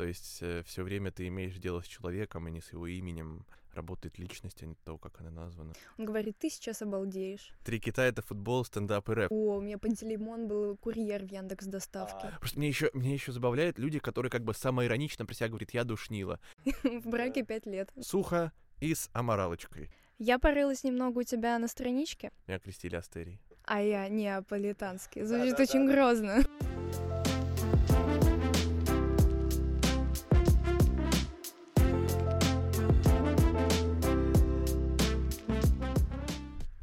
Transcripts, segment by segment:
То есть э, все время ты имеешь дело с человеком, а не с его именем. Работает личность, а не то, как она названа. Он говорит, ты сейчас обалдеешь. Три кита — это футбол, стендап и рэп. О, у меня Пантелеймон был курьер в Яндекс доставке. Просто мне еще мне еще забавляют люди, которые как бы самоиронично про себя говорят, я душнила. В браке пять лет. Сухо и с аморалочкой. Я порылась немного у тебя на страничке, Меня крестили Астерий. а я неаполитанский. Звучит очень грозно.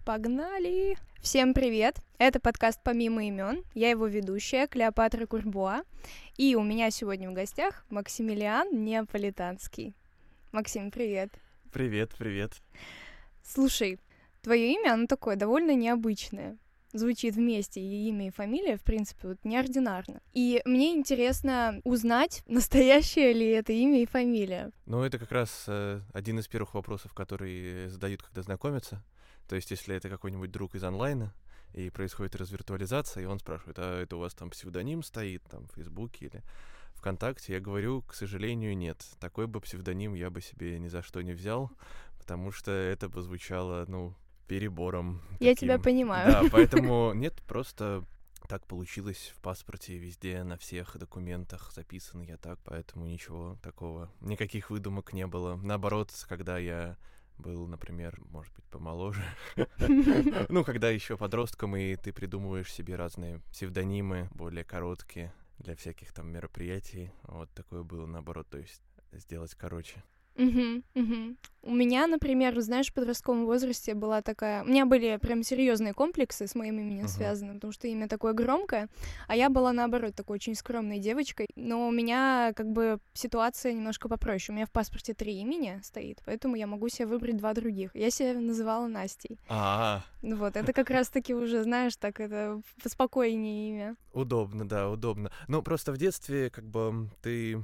Погнали! Всем привет! Это подкаст «Помимо имен». Я его ведущая, Клеопатра Курбуа. И у меня сегодня в гостях Максимилиан Неаполитанский. Максим, привет! Привет, привет. Слушай, твое имя, оно такое довольно необычное. Звучит вместе и имя, и фамилия, в принципе, вот неординарно. И мне интересно узнать, настоящее ли это имя и фамилия. Ну, это как раз э, один из первых вопросов, которые задают, когда знакомятся. То есть, если это какой-нибудь друг из онлайна, и происходит развиртуализация, и он спрашивает, а это у вас там псевдоним стоит, там, в Фейсбуке или ВКонтакте? Я говорю, к сожалению, нет. Такой бы псевдоним я бы себе ни за что не взял, потому что это бы звучало, ну, перебором. Я тебя таким. понимаю. Да, поэтому нет, просто так получилось в паспорте, везде, на всех документах записан я так, поэтому ничего такого, никаких выдумок не было. Наоборот, когда я был, например, может быть, помоложе. Ну, когда еще подростком, и ты придумываешь себе разные псевдонимы, более короткие, для всяких там мероприятий. Вот такое было, наоборот, то есть сделать короче. Мгм, мгм. У меня, например, знаешь, в подростковом возрасте была такая... У меня были прям серьезные комплексы с моим именем Мгм. связаны, потому что имя такое громкое, а я была, наоборот, такой очень скромной девочкой. Но у меня как бы ситуация немножко попроще. У меня в паспорте три имени стоит, поэтому я могу себе выбрать два других. Я себя называла Настей. А, Ну Вот, это как раз-таки уже, знаешь, так это поспокойнее имя. удобно, да, удобно. Ну, просто в детстве, как бы, ты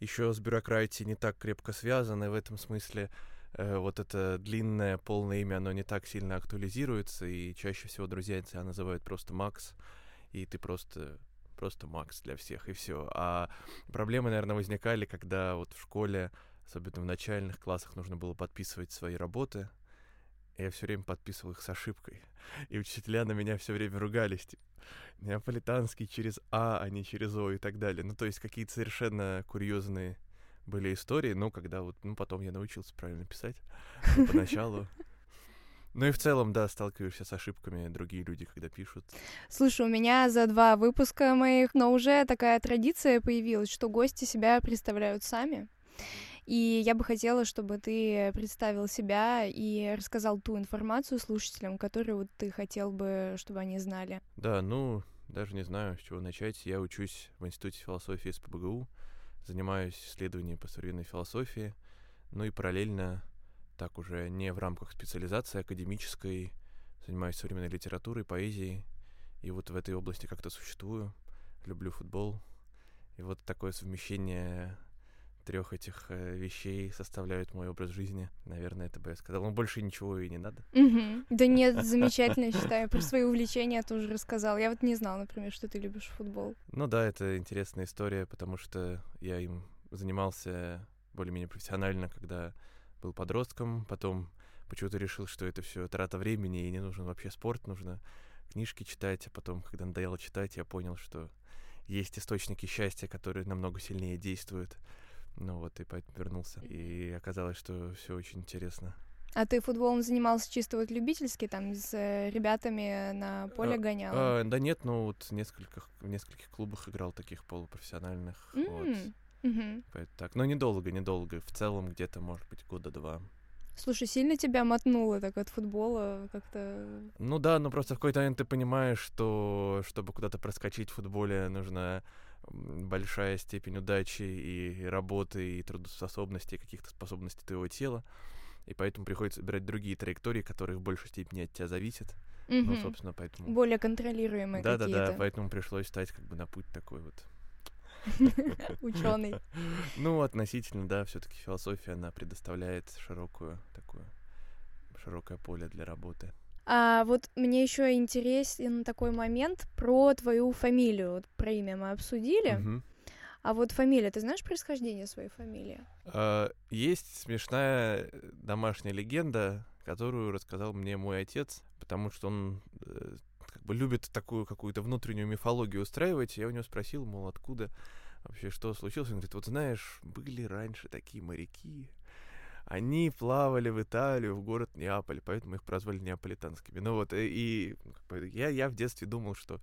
еще с бюрократией не так крепко связан, и в этом смысле э, вот это длинное полное имя, оно не так сильно актуализируется, и чаще всего друзья тебя называют просто Макс, и ты просто просто Макс для всех, и все. А проблемы, наверное, возникали, когда вот в школе, особенно в начальных классах, нужно было подписывать свои работы. Я все время подписывал их с ошибкой. И учителя на меня все время ругались, типа, неаполитанский через А, а не через О и так далее. Ну, то есть какие-то совершенно курьезные были истории, но когда вот, ну, потом я научился правильно писать, но поначалу. Ну и в целом, да, сталкиваешься с ошибками другие люди, когда пишут. Слушай, у меня за два выпуска моих, но уже такая традиция появилась, что гости себя представляют сами. И я бы хотела, чтобы ты представил себя и рассказал ту информацию слушателям, которую вот ты хотел бы, чтобы они знали. Да, ну, даже не знаю, с чего начать. Я учусь в Институте философии СПБГУ, занимаюсь исследованием по современной философии, ну и параллельно, так уже не в рамках специализации академической, занимаюсь современной литературой, поэзией, и вот в этой области как-то существую, люблю футбол, и вот такое совмещение трех этих э, вещей составляют мой образ жизни. Наверное, это бы я сказал. Ну, больше ничего и не надо. Да нет, замечательно, считаю. Про свои увлечения тоже рассказал. Я вот не знала, например, что ты любишь футбол. Ну да, это интересная история, потому что я им занимался более-менее профессионально, когда был подростком, потом почему-то решил, что это все трата времени, и не нужен вообще спорт, нужно книжки читать, а потом, когда надоело читать, я понял, что есть источники счастья, которые намного сильнее действуют. Ну вот, и поэтому вернулся. И оказалось, что все очень интересно. А ты футболом занимался чисто вот любительски, там, с э, ребятами на поле А, гонял? А, да нет, ну вот в нескольких, в нескольких клубах играл таких полупрофессиональных. Вот. М, мгм. Поэтому так. Но недолго, недолго. В целом где-то, может быть, года два. Слушай, сильно тебя мотнуло так от футбола как-то? Ну да, но просто в какой-то момент ты понимаешь, что чтобы куда-то проскочить в футболе, нужна м, большая степень удачи и работы, и трудоспособности, и каких-то способностей твоего тела. И поэтому приходится выбирать другие траектории, которые в большей степени от тебя зависят. Ну, Мгм. собственно, поэтому... Более контролируемые Да-да-да, какие-то. поэтому пришлось стать как бы на путь такой вот. Ученый. Ну, относительно, да, все-таки философия, она предоставляет широкую такую широкое поле для работы. А вот мне еще интересен такой момент про твою фамилию. Вот про имя мы обсудили. А вот фамилия, ты знаешь происхождение своей фамилии? А, есть смешная домашняя легенда, которую рассказал мне мой отец, потому что он э, как бы любит такую какую-то внутреннюю мифологию устраивать. Я у него спросил, мол, откуда вообще что случилось. Он говорит, вот знаешь, были раньше такие моряки, они плавали в Италию, в город Неаполь, поэтому их прозвали неаполитанскими. Ну вот, и, и я, я в детстве думал, что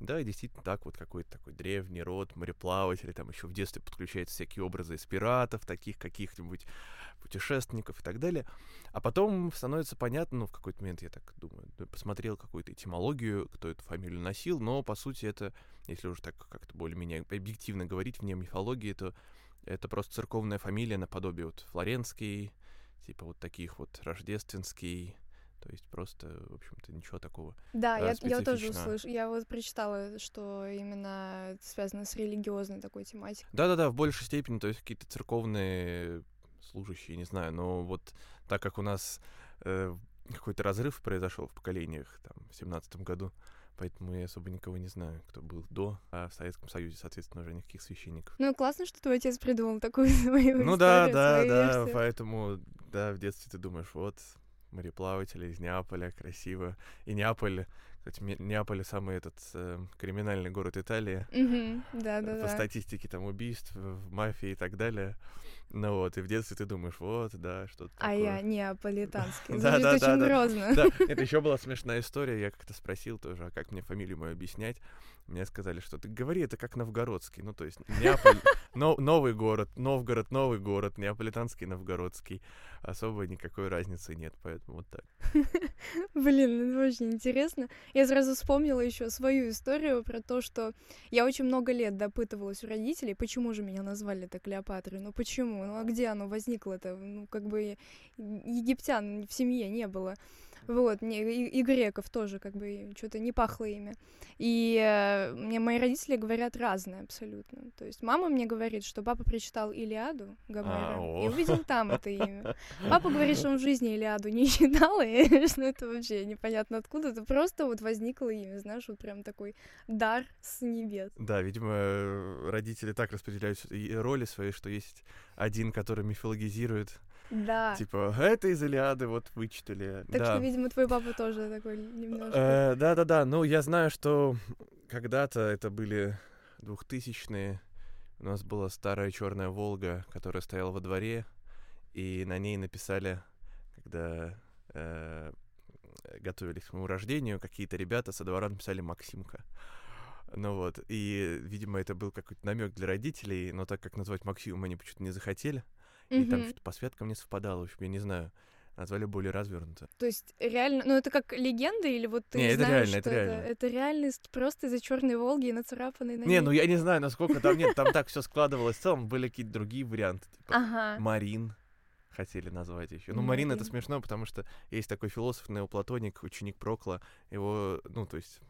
да, действительно так, вот какой-то такой древний род мореплавателей, там еще в детстве подключаются всякие образы из пиратов, таких каких-нибудь путешественников и так далее. А потом становится понятно, ну, в какой-то момент я так думаю, посмотрел какую-то этимологию, кто эту фамилию носил, но, по сути, это, если уже так как-то более-менее объективно говорить вне мифологии, то это просто церковная фамилия наподобие вот Флоренский, типа вот таких вот Рождественский, то есть просто, в общем-то, ничего такого. Да, я, я тоже услышу. Я вот прочитала, что именно это связано с религиозной такой тематикой. Да-да-да, в большей степени, то есть какие-то церковные служащие, не знаю, но вот так как у нас э, какой-то разрыв произошел в поколениях там в семнадцатом году, поэтому я особо никого не знаю, кто был до, а в Советском Союзе, соответственно, уже никаких священников. Ну, классно, что твой отец придумал такую свою Ну да, да, да, поэтому, да, в детстве ты думаешь, вот, мореплаватели из Неаполя, красиво. И Неаполь, кстати, Неаполь самый этот э, криминальный город Италии. Mm-hmm. Да, да, По да. статистике там убийств, мафии и так далее. Ну вот, и в детстве ты думаешь, вот, да, что-то А такое. я неаполитанский. Звучит очень грозно. Да, это еще была смешная история. Я как-то спросил тоже, а как мне фамилию мою объяснять? Мне сказали, что ты говори это как новгородский. Ну, то есть Неаполь, но, новый город, Новгород, новый город, неаполитанский, новгородский. Особо никакой разницы нет, поэтому вот так. Блин, это очень интересно. Я сразу вспомнила еще свою историю про то, что я очень много лет допытывалась у родителей, почему же меня назвали так Клеопатрой, ну почему, ну а где оно возникло-то, ну как бы египтян в семье не было. Вот, не, и, и греков тоже, как бы, что-то не пахло ими. И э, мне мои родители говорят разное абсолютно. То есть мама мне говорит, что папа прочитал Илиаду Гомера А, и увидел там это имя. Папа говорит, что он в жизни Илиаду не читал, и что это вообще непонятно откуда. Это просто вот возникло имя, знаешь, вот прям такой дар с небес. Да, видимо, э, родители так распределяют роли свои, что есть один, который мифологизирует, Да. типа, это из Илиады, вот вычитали. Так да. что, видимо, твой папа тоже такой немножко... Э, Да-да-да, ну я знаю, что когда-то это были двухтысячные, у нас была старая черная Волга, которая стояла во дворе, и на ней написали, когда э, готовились к моему рождению, какие-то ребята со двора написали Максимка. Ну вот, и, видимо, это был какой-то намек для родителей, но так как назвать Максимом они почему-то не захотели, и там что-то по святкам не совпадало, в общем, я не знаю, назвали более развернуто. То есть реально, ну это как легенда или вот ты Не, это знаешь, реально, это что реально. это реальность просто из-за черной Волги и нацарапанной на Не, ней? ну я не знаю, насколько там нет, там так все складывалось. В целом были какие-то другие варианты, типа Ага. Марин хотели назвать еще. Ну, Марин это смешно, потому что есть такой философ неоплатоник, ученик Прокла, его, ну, то есть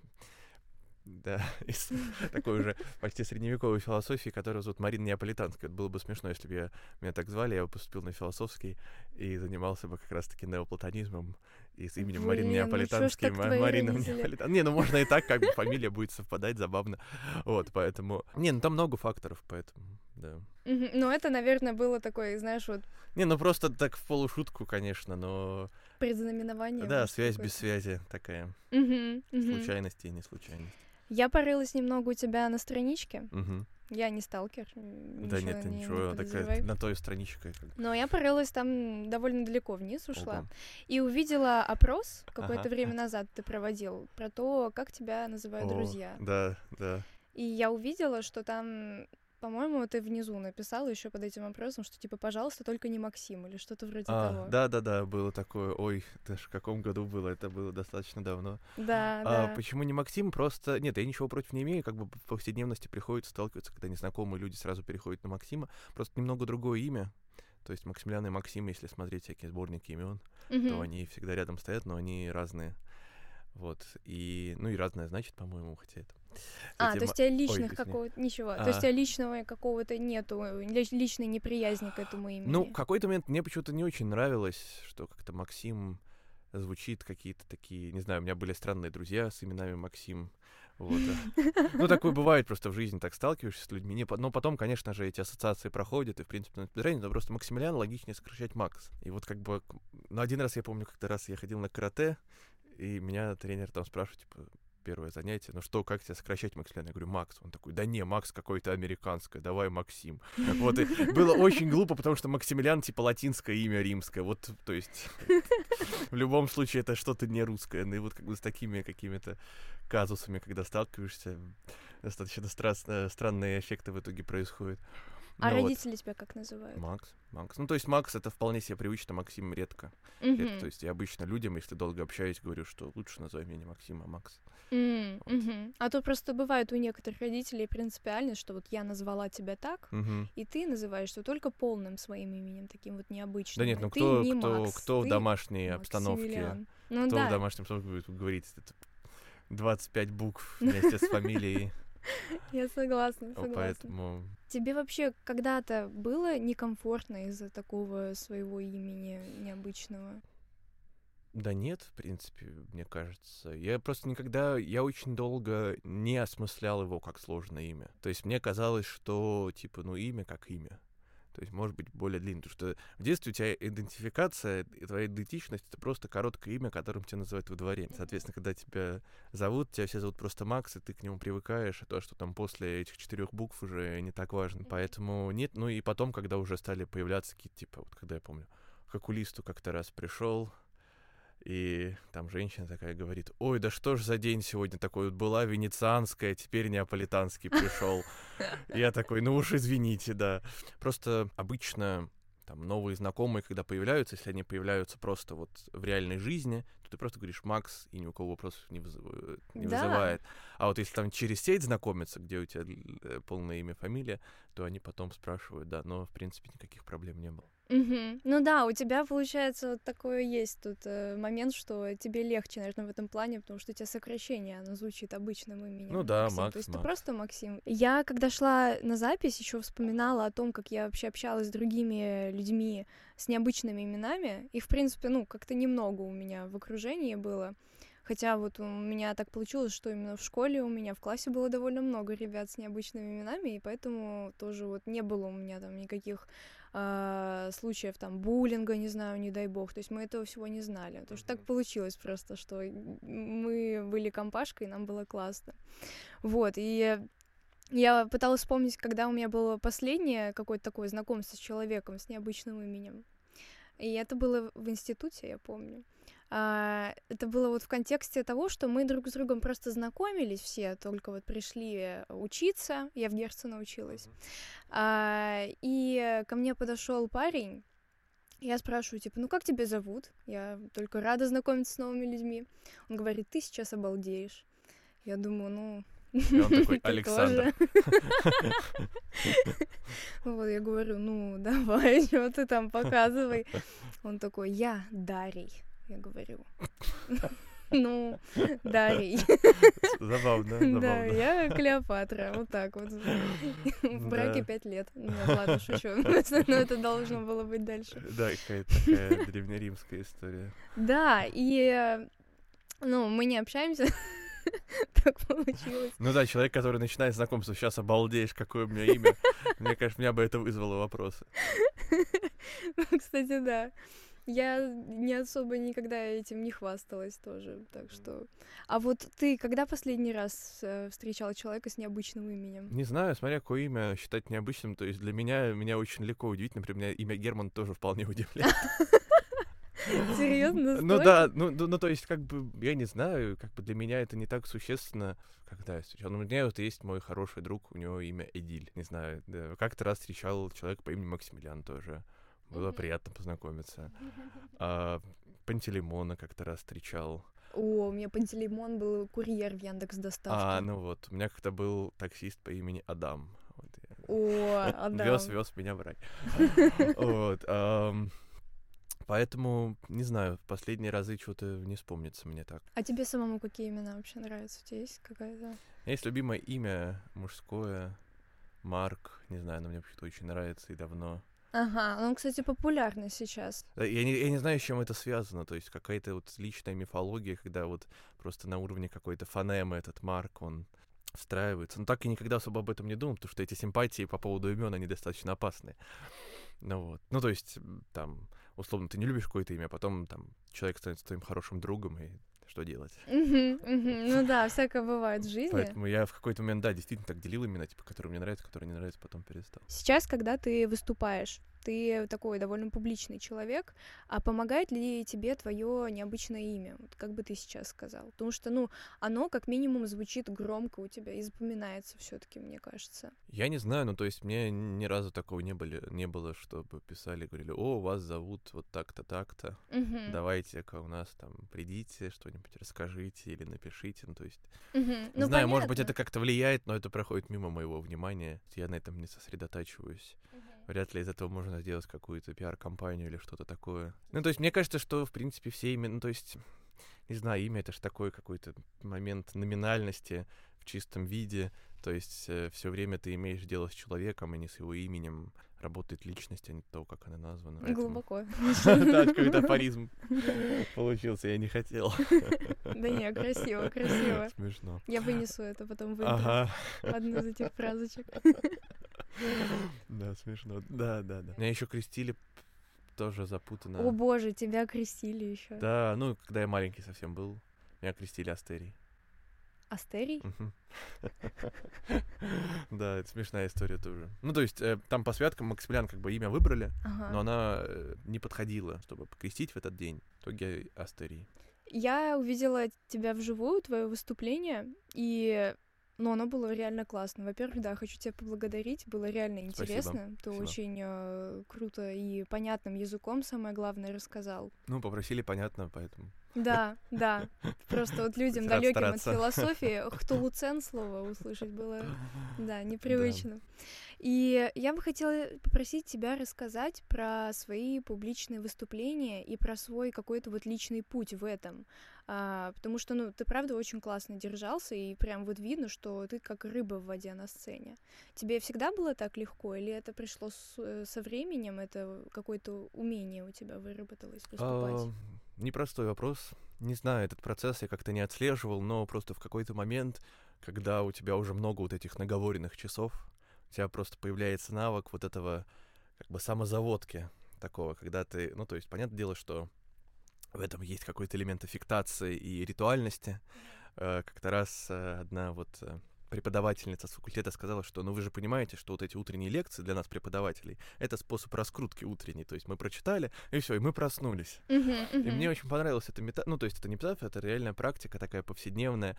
да, из такой уже почти средневековой философии, которую зовут Марина Неаполитанская. Это было бы смешно, если бы я, меня так звали, я бы поступил на философский и занимался бы как раз-таки неоплатонизмом и с именем Марина ну ж Неаполитанский, твои Марина? Неаполитан. Не, ну можно и так, как бы фамилия будет совпадать, забавно. Вот, поэтому... Не, ну там много факторов, поэтому, да. Ну это, наверное, было такое, знаешь, вот Не, ну просто так в полушутку, конечно, но... предзнаменование. Да, связь без связи такая. Случайности и не случайность. Я порылась немного у тебя на страничке. Мгм. Я не сталкер. Да нет, не- не ничего, такая подозревай. на той страничке. Но я порылась там довольно далеко вниз ушла. Ого. И увидела опрос, какое-то Ага. время назад ты проводил, про то, как тебя называют О, друзья. Да, да. И я увидела, что там, по-моему, ты внизу написала еще под этим вопросом, что типа, пожалуйста, только не Максим или что-то вроде А, того. да, да, да, было такое. Ой, ж в каком году было? Это было достаточно давно. Да, А, да. почему не Максим? Просто. Нет, я ничего против не имею. Как бы в повседневности приходится сталкиваться, когда незнакомые люди сразу переходят на Максима. Просто немного другое имя. То есть Максимилиан и Максим, если смотреть всякие сборники имен, то Мгм. они всегда рядом стоят, но они разные. Вот. И, ну и разное значит, по-моему, хотя это. А, Кстати, то есть у тебя личных какого-то... Ничего. То А. есть у тебя личного какого-то нету, ли- личной неприязни к этому имени. Ну, в какой-то момент мне почему-то не очень нравилось, что как-то Максим звучит какие-то такие, не знаю, у меня были странные друзья с именами Максим, Вот. Ну, такое бывает просто в жизни, так сталкиваешься с людьми. Но потом, конечно же, эти ассоциации проходят, и, в принципе, на но просто Максимилиан логичнее сокращать Макс. И вот как бы, ну, один раз я помню, как-то раз я ходил на карате, и меня тренер там спрашивает, типа, первое занятие, ну что, как тебя сокращать, Максимилиан? Я говорю, Макс. Он такой, да не, Макс какой-то американское, давай Максим. Вот, и было очень глупо, потому что Максимилиан, типа, латинское имя римское, вот, то есть, в любом случае, это что-то не русское, ну и вот как бы с такими какими-то казусами, когда сталкиваешься, достаточно странные эффекты в итоге происходят. А ну, родители вот. тебя как называют? Макс. Макс. Ну, то есть Макс это вполне себе привычно, Максим редко. Mm-hmm. редко. То есть я обычно людям, если долго общаюсь, говорю, что лучше называй меня не Максим, а Макс. Mm-hmm. Вот. Mm-hmm. А то просто бывает у некоторых родителей принципиально, что вот я назвала тебя так, mm-hmm. и ты называешься только полным своим именем, таким вот необычным. Да нет, ну кто, не кто, Макс, кто в домашней обстановке, ну, кто да. в домашнем обстановке будет говорить это 25 букв вместе с фамилией. Я согласна, согласна. Поэтому... Тебе вообще когда-то было некомфортно из-за такого своего имени необычного? Да нет, в принципе, мне кажется. Я просто никогда, я очень долго не осмыслял его как сложное имя. То есть мне казалось, что, типа, ну, имя как имя. То есть, может быть, более длинный. Потому что в детстве у тебя идентификация, твоя идентичность — это просто короткое имя, которым тебя называют во дворе. Соответственно, когда тебя зовут, тебя все зовут просто Макс, и ты к нему привыкаешь, а то, что там после этих четырех букв уже не так важно. Поэтому нет. Ну и потом, когда уже стали появляться какие-то, типа, вот когда я помню, к окулисту как-то раз пришел, и там женщина такая говорит, ой, да что ж за день сегодня такой вот была венецианская, теперь неаполитанский пришел. Я такой, ну уж извините, да. Просто обычно там новые знакомые, когда появляются, если они появляются просто вот в реальной жизни, то ты просто говоришь Макс, и ни у кого вопросов не, вызыв... не да. вызывает. А вот если там через сеть знакомиться, где у тебя э, полное имя, фамилия, то они потом спрашивают, да, но в принципе никаких проблем не было. Угу. Ну да, у тебя, получается, вот такое есть тут э, момент, что тебе легче, наверное, в этом плане, потому что у тебя сокращение, оно звучит обычным именем. Ну да, Максим. Макс. То есть Макс. ты просто Максим. Я, когда шла на запись, еще вспоминала о том, как я вообще общалась с другими людьми с необычными именами. И, в принципе, ну, как-то немного у меня в окружении было. Хотя вот у меня так получилось, что именно в школе у меня в классе было довольно много ребят с необычными именами, и поэтому тоже вот не было у меня там никаких э, случаев там буллинга, не знаю, не дай бог. То есть мы этого всего не знали. Потому что так получилось просто, что мы были компашкой, и нам было классно. Вот, и я пыталась вспомнить, когда у меня было последнее какое-то такое знакомство с человеком с необычным именем. И это было в институте, я помню. А, это было вот в контексте того, что мы друг с другом просто знакомились все, только вот пришли учиться, я в Герцена училась, а, и ко мне подошел парень, я спрашиваю, типа, ну как тебя зовут? Я только рада знакомиться с новыми людьми. Он говорит, ты сейчас обалдеешь. Я думаю, ну... И он такой, Александр. Вот, я говорю, ну, давай, что ты там показывай. Он такой, я Дарий. Я говорю. Ну, Дарий. Забавно, забавно. Да, я Клеопатра, вот так вот. В браке пять лет. Нет, ладно, шучу. Но это должно было быть дальше. Да, какая-то такая древнеримская история. Да, и, ну, мы не общаемся, так получилось. Ну да, человек, который начинает знакомство, сейчас обалдеешь, какое у меня имя. Мне кажется, меня бы это вызвало вопросы. Кстати, да. Я не особо никогда этим не хвасталась тоже, так что... А вот ты когда последний раз э, встречал человека с необычным именем? Не знаю, смотря какое имя считать необычным, то есть для меня, меня очень легко удивить, например, имя Герман тоже вполне удивляет. Серьезно? Ну да, ну, ну, ну то есть как бы, я не знаю, как бы для меня это не так существенно, когда я встречал. Ну, у меня вот есть мой хороший друг, у него имя Эдиль, не знаю, да, как-то раз встречал человека по имени Максимилиан тоже. Было приятно познакомиться. А, Пантелеймона как-то раз встречал. О, у меня Пантелеймон был курьер в Яндекс Доставке. А, ну вот, у меня как-то был таксист по имени Адам. Вот, О, Адам. Вез, вез меня в рай. Вот. Поэтому, не знаю, последние разы что-то не вспомнится мне так. А тебе самому какие имена вообще нравятся? У тебя есть какая-то? У меня есть любимое имя мужское, Марк, не знаю, оно мне вообще-то очень нравится и давно. Ага, он, кстати, популярный сейчас. Э, я не, я не знаю, с чем это связано. То есть какая-то вот личная мифология, когда вот просто на уровне какой-то фонемы этот Марк, он встраивается. Но так и никогда особо об этом не думал, потому что эти симпатии по поводу имен, они достаточно опасные. Ну вот. Ну, то есть, там, условно, ты не любишь какое-то имя, а потом там человек становится твоим хорошим другом, и что делать. Ну да, всякое бывает в жизни. Поэтому я в какой-то момент, да, действительно так делил имена, типа, которые мне нравятся, которые не нравятся, потом перестал. Сейчас, когда ты выступаешь, ты такой довольно публичный человек, а помогает ли тебе твое необычное имя? Вот как бы ты сейчас сказал? Потому что, ну, оно как минимум звучит громко у тебя и запоминается все-таки, мне кажется. Я не знаю, ну то есть мне ни разу такого не, были, не было, чтобы писали, говорили, о, вас зовут вот так-то, так-то, угу. давайте-ка у нас там придите, что-нибудь расскажите или напишите, ну то есть, угу. не ну, знаю, понятно. может быть это как-то влияет, но это проходит мимо моего внимания, я на этом не сосредотачиваюсь. Вряд ли из этого можно сделать какую-то пиар-компанию или что-то такое. Ну, то есть, мне кажется, что, в принципе, все именно, ну, то есть, не знаю, имя это же такой какой-то момент номинальности в чистом виде. То есть э, все время ты имеешь дело с человеком, а не с его именем. Работает личность, а не то, как она названа. Глубоко. Да, какой-то афоризм получился, я не хотел. Да не, красиво, красиво. Смешно. Я вынесу это потом в Ага. Одну из этих фразочек. Да, смешно. Да, да, да. Меня еще крестили тоже запутанно. О боже, тебя крестили еще. Да, ну, когда я маленький совсем был, меня крестили Астерий. Астерий? Да, это смешная история тоже. Ну, то есть, э, там по святкам Максимилиан как бы имя выбрали, но она э, не подходила, чтобы покрестить в этот день. В итоге Астерий. Я увидела тебя вживую, твое выступление, и но оно было реально классно. Во-первых, да, хочу тебя поблагодарить, было реально интересно. Спасибо. Ты Спасибо. очень э, круто и понятным языком, самое главное, рассказал. Ну, попросили понятно, поэтому. Да, да. Просто вот людям далеким от философии, кто луцен слово услышать было, да, непривычно. Да. И я бы хотела попросить тебя рассказать про свои публичные выступления и про свой какой-то вот личный путь в этом. А, потому что, ну, ты правда очень классно держался, и прям вот видно, что ты как рыба в воде на сцене. Тебе всегда было так легко, или это пришло с, э, со временем, это какое-то умение у тебя выработалось выступать? А, непростой вопрос. Не знаю, этот процесс я как-то не отслеживал, но просто в какой-то момент, когда у тебя уже много вот этих наговоренных часов, у тебя просто появляется навык вот этого как бы самозаводки такого, когда ты, ну, то есть, понятное дело, что в этом есть какой-то элемент аффектации и ритуальности. Э, как-то раз э, одна вот э, преподавательница с факультета сказала, что ну вы же понимаете, что вот эти утренние лекции для нас, преподавателей, это способ раскрутки утренней. То есть мы прочитали, и все, и мы проснулись. Uh-huh, uh-huh. И мне очень понравилась эта мета... Ну, то есть это не метафора, это реальная практика такая повседневная,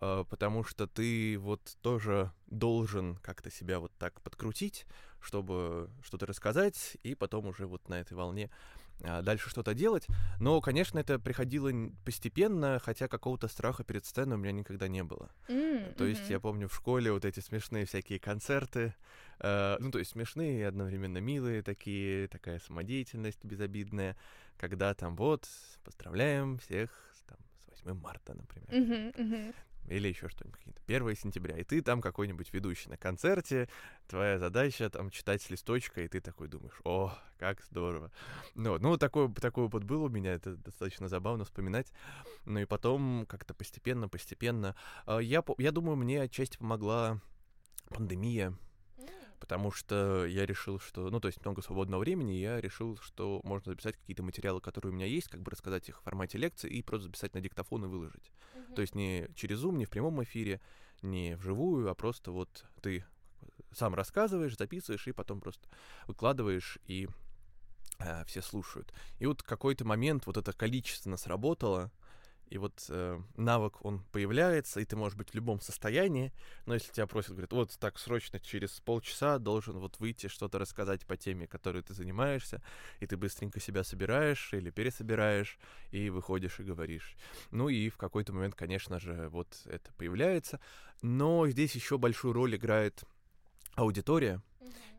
потому что ты вот тоже должен как-то себя вот так подкрутить, чтобы что-то рассказать, и потом уже вот на этой волне дальше что-то делать. Но, конечно, это приходило постепенно, хотя какого-то страха перед сценой у меня никогда не было. Mm-hmm. То есть я помню в школе вот эти смешные всякие концерты, э, ну, то есть смешные и одновременно милые такие, такая самодеятельность безобидная, когда там вот поздравляем всех там, с 8 марта, например. Mm-hmm, mm-hmm или еще что-нибудь, какие-то 1 сентября, и ты там какой-нибудь ведущий на концерте, твоя задача там читать с листочка, и ты такой думаешь, о, как здорово. Ну, ну такой, такой опыт был у меня, это достаточно забавно вспоминать. Ну и потом как-то постепенно, постепенно. А, я, я думаю, мне отчасти помогла пандемия, потому что я решил, что, ну, то есть много свободного времени, я решил, что можно записать какие-то материалы, которые у меня есть, как бы рассказать их в формате лекции и просто записать на диктофон и выложить. То есть не через Zoom, не в прямом эфире, не вживую, а просто вот ты сам рассказываешь, записываешь и потом просто выкладываешь, и э, все слушают. И вот какой-то момент вот это количественно сработало, и вот э, навык, он появляется, и ты можешь быть в любом состоянии, но если тебя просят, говорят, вот так срочно через полчаса должен вот выйти что-то рассказать по теме, которой ты занимаешься, и ты быстренько себя собираешь или пересобираешь, и выходишь и говоришь. Ну и в какой-то момент, конечно же, вот это появляется, но здесь еще большую роль играет аудитория,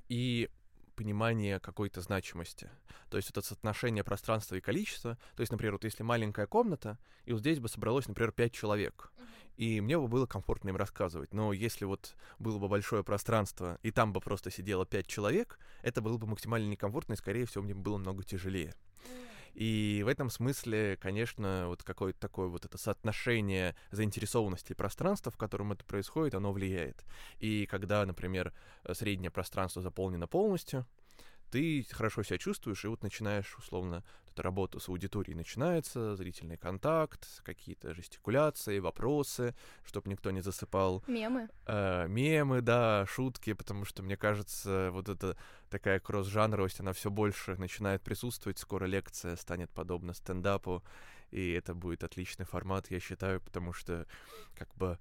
и понимание какой-то значимости. То есть это соотношение пространства и количества. То есть, например, вот если маленькая комната, и вот здесь бы собралось, например, пять человек. и мне бы было комфортно им рассказывать. Но если вот было бы большое пространство, и там бы просто сидело пять человек, это было бы максимально некомфортно, и, скорее всего, мне было много тяжелее. И в этом смысле, конечно, вот какое-то такое вот это соотношение заинтересованности пространства, в котором это происходит, оно влияет. И когда, например, среднее пространство заполнено полностью, ты хорошо себя чувствуешь, и вот начинаешь, условно, эта работа с аудиторией начинается, зрительный контакт, какие-то жестикуляции, вопросы, чтобы никто не засыпал. Мемы. Э, мемы, да, шутки, потому что, мне кажется, вот эта такая кросс-жанровость, она все больше начинает присутствовать, скоро лекция станет подобна стендапу, и это будет отличный формат, я считаю, потому что, как бы,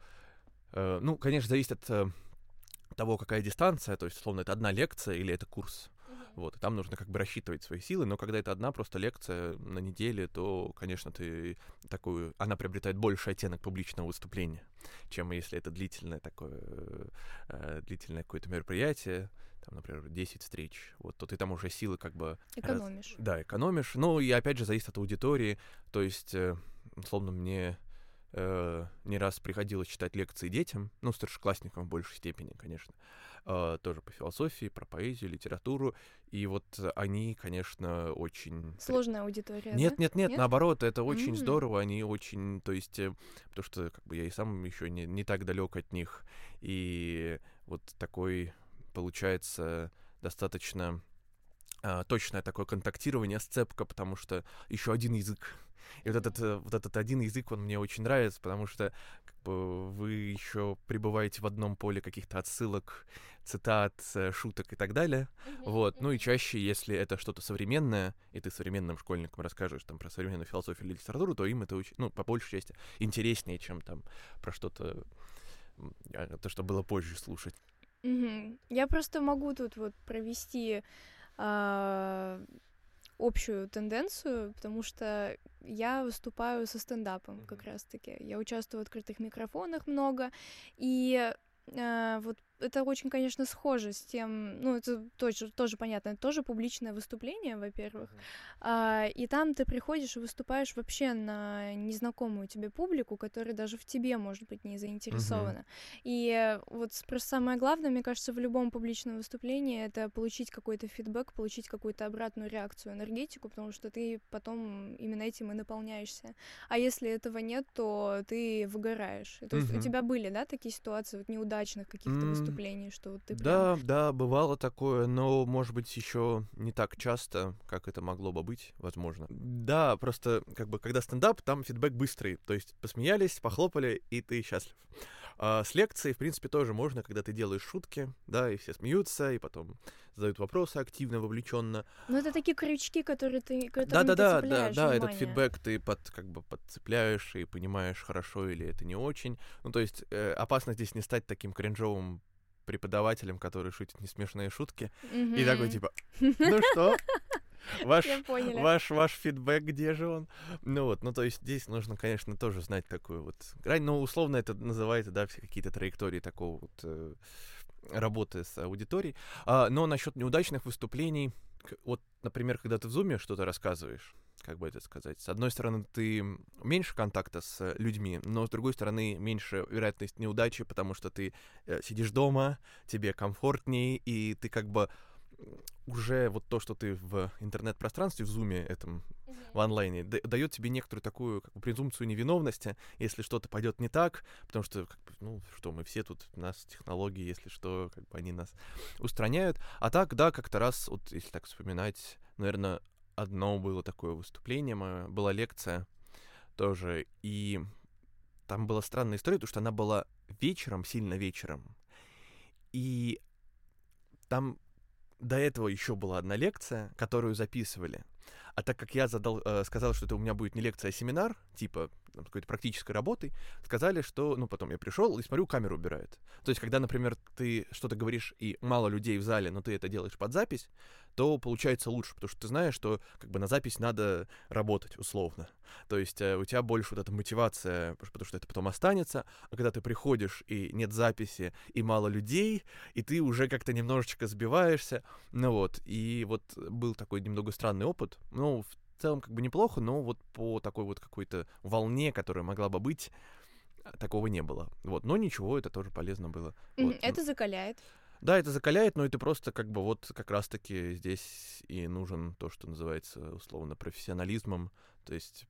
э, ну, конечно, зависит от э, того, какая дистанция, то есть, условно, это одна лекция или это курс. Вот, и там нужно как бы рассчитывать свои силы, но когда это одна просто лекция на неделе, то, конечно, ты такую, она приобретает больше оттенок публичного выступления, чем если это длительное такое, э, длительное какое-то мероприятие, там, например, 10 встреч, вот, то ты там уже силы как бы... Экономишь. Раз, да, экономишь, ну и опять же зависит от аудитории, то есть, э, условно, мне э, не раз приходилось читать лекции детям, ну, старшеклассникам в большей степени, конечно, э, тоже по философии, про поэзию, литературу, и вот они, конечно, очень... Сложная аудитория, Нет, да? нет, нет, нет, наоборот, это очень mm-hmm. здорово, они очень, то есть, э, потому что как бы я и сам еще не, не так далек от них, и вот такой, получается, достаточно а, точное такое контактирование, сцепка, потому что еще один язык и вот этот, э, вот этот один язык, он мне очень нравится, потому что как бы, вы еще пребываете в одном поле каких-то отсылок, цитат, э, шуток и так далее. Mm-hmm. Вот. Ну и чаще, если это что-то современное, и ты современным школьникам расскажешь там про современную философию или литературу, то им это очень, ну, по большей части интереснее, чем там про что-то, а, то, что было позже слушать. Mm-hmm. Я просто могу тут вот провести а, общую тенденцию, потому что я выступаю со стендапом как раз-таки. Я участвую в открытых микрофонах много, и э, вот это очень, конечно, схоже с тем, ну, это тоже, тоже понятно, это тоже публичное выступление, во-первых, uh-huh. а, и там ты приходишь и выступаешь вообще на незнакомую тебе публику, которая даже в тебе, может быть, не заинтересована. Uh-huh. И вот просто самое главное, мне кажется, в любом публичном выступлении это получить какой-то фидбэк, получить какую-то обратную реакцию, энергетику, потому что ты потом именно этим и наполняешься. А если этого нет, то ты выгораешь. То есть uh-huh. у тебя были, да, такие ситуации вот неудачных каких-то mm-hmm. выступлений? Выступлений, что ты Да, прям... да, бывало такое, но, может быть, еще не так часто, как это могло бы быть, возможно. Да, просто, как бы, когда стендап, там фидбэк быстрый, то есть посмеялись, похлопали, и ты счастлив. А с лекцией, в принципе, тоже можно, когда ты делаешь шутки, да, и все смеются, и потом задают вопросы активно, вовлеченно. Ну, это такие крючки, которые ты да, да, да, да, да, этот фидбэк ты под, как бы подцепляешь и понимаешь, хорошо или это не очень. Ну, то есть э, опасно здесь не стать таким кринжовым преподавателем, который шутит несмешные шутки, mm-hmm. и такой типа, ну что? Ваш, ваш, ваш фидбэк, где же он? Ну вот, ну то есть здесь нужно, конечно, тоже знать такую вот грань, но условно это называется, да, все какие-то траектории такого вот э, работы с аудиторией. А, но насчет неудачных выступлений, вот, например, когда ты в зуме что-то рассказываешь, как бы это сказать, с одной стороны, ты меньше контакта с людьми, но с другой стороны, меньше вероятность неудачи, потому что ты э, сидишь дома, тебе комфортней, и ты как бы уже вот то, что ты в интернет-пространстве, в зуме этом, mm-hmm. в онлайне, дает тебе некоторую такую как бы, презумпцию невиновности, если что-то пойдет не так, потому что, как бы, ну, что, мы все тут, у нас технологии, если что, как бы они нас устраняют. А так, да, как-то раз, вот если так вспоминать, наверное, одно было такое выступление мое, была лекция тоже, и там была странная история, потому что она была вечером, сильно вечером, и там до этого еще была одна лекция, которую записывали. А так как я задал, э, сказал, что это у меня будет не лекция, а семинар, типа какой-то практической работой, сказали, что, ну, потом я пришел и смотрю, камеру убирают. То есть, когда, например, ты что-то говоришь, и мало людей в зале, но ты это делаешь под запись, то получается лучше, потому что ты знаешь, что как бы на запись надо работать, условно. То есть э, у тебя больше вот эта мотивация, потому что это потом останется, а когда ты приходишь, и нет записи, и мало людей, и ты уже как-то немножечко сбиваешься, ну вот, и вот был такой немного странный опыт, ну, в целом как бы неплохо, но вот по такой вот какой-то волне, которая могла бы быть, такого не было. Вот, но ничего, это тоже полезно было. Вот. Это закаляет. Да, это закаляет, но это просто как бы вот как раз-таки здесь и нужен то, что называется условно профессионализмом. То есть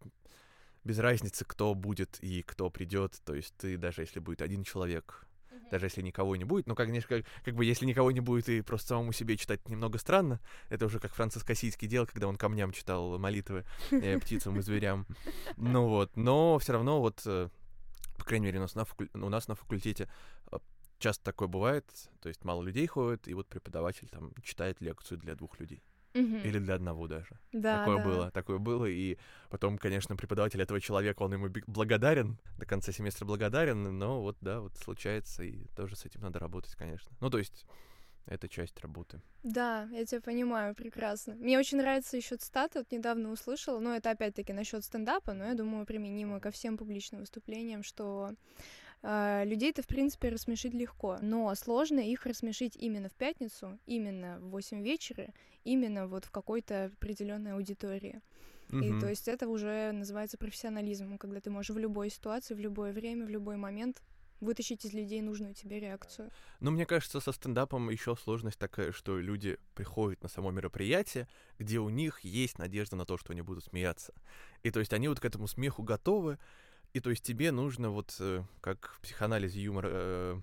без разницы, кто будет и кто придет. То есть ты даже если будет один человек, даже если никого не будет, ну, конечно, как, как бы если никого не будет и просто самому себе читать немного странно, это уже как Франциск Осийский делал, когда он камням читал молитвы э, птицам и зверям. Ну вот, но все равно вот, э, по крайней мере, у нас на, факуль- у нас на факультете э, часто такое бывает, то есть мало людей ходит, и вот преподаватель там читает лекцию для двух людей. Мгм. Или для одного даже. Да, такое да. было, такое было. И потом, конечно, преподаватель этого человека, он ему благодарен, до конца семестра благодарен, но вот, да, вот случается, и тоже с этим надо работать, конечно. Ну, то есть, это часть работы. Да, я тебя понимаю прекрасно. Мне очень нравится еще цитата, вот недавно услышала, но это опять-таки насчет стендапа, но я думаю, применимо ко всем публичным выступлениям, что э, людей-то, в принципе, рассмешить легко, но сложно их рассмешить именно в пятницу, именно в 8 вечера, именно вот в какой-то определенной аудитории. И Мгм. то есть это уже называется профессионализмом, когда ты можешь в любой ситуации, в любое время, в любой момент вытащить из людей нужную тебе реакцию. Ну, мне кажется, со стендапом еще сложность такая, что люди приходят на само мероприятие, где у них есть надежда на то, что они будут смеяться. И то есть они вот к этому смеху готовы, и то есть тебе нужно вот, э, как в психоанализе юмор э,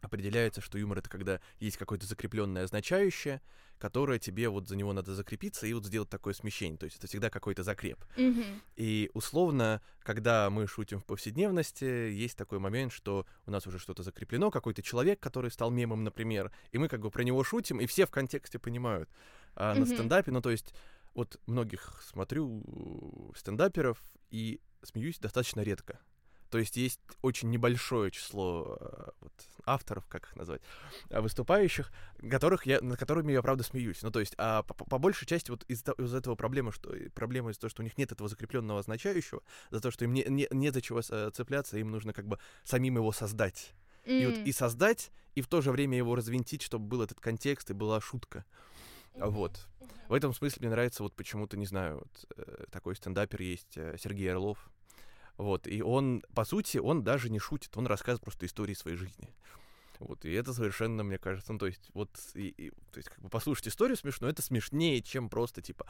определяется, что юмор — это когда есть какое-то закрепленное означающее, которое тебе вот за него надо закрепиться и вот сделать такое смещение. То есть это всегда какой-то закреп. Мгм. И условно, когда мы шутим в повседневности, есть такой момент, что у нас уже что-то закреплено, какой-то человек, который стал мемом, например, и мы как бы про него шутим, и все в контексте понимают. А на Мгм. стендапе, ну то есть, вот многих смотрю э, стендаперов и смеюсь достаточно редко. То есть есть очень небольшое число э, вот, авторов, как их назвать, э, выступающих, которых я, над которыми я правда смеюсь. Ну, то есть, а по, по большей части вот из-за из этого проблема, что проблема из-за того, что у них нет этого закрепленного означающего, за то, что им не, не, не за чего э, цепляться, им нужно как бы самим его создать. И вот и создать, и в то же время его развинтить, чтобы был этот контекст и была шутка. А Вот. В этом смысле мне нравится вот почему-то, не знаю, вот, э, такой стендапер есть э, Сергей Орлов. Вот, и он, по сути, он даже не шутит, он рассказывает просто истории своей жизни. Вот, и это совершенно, мне кажется, ну, то есть, вот, и, и- то есть, как бы послушать историю смешно, это смешнее, чем просто, типа,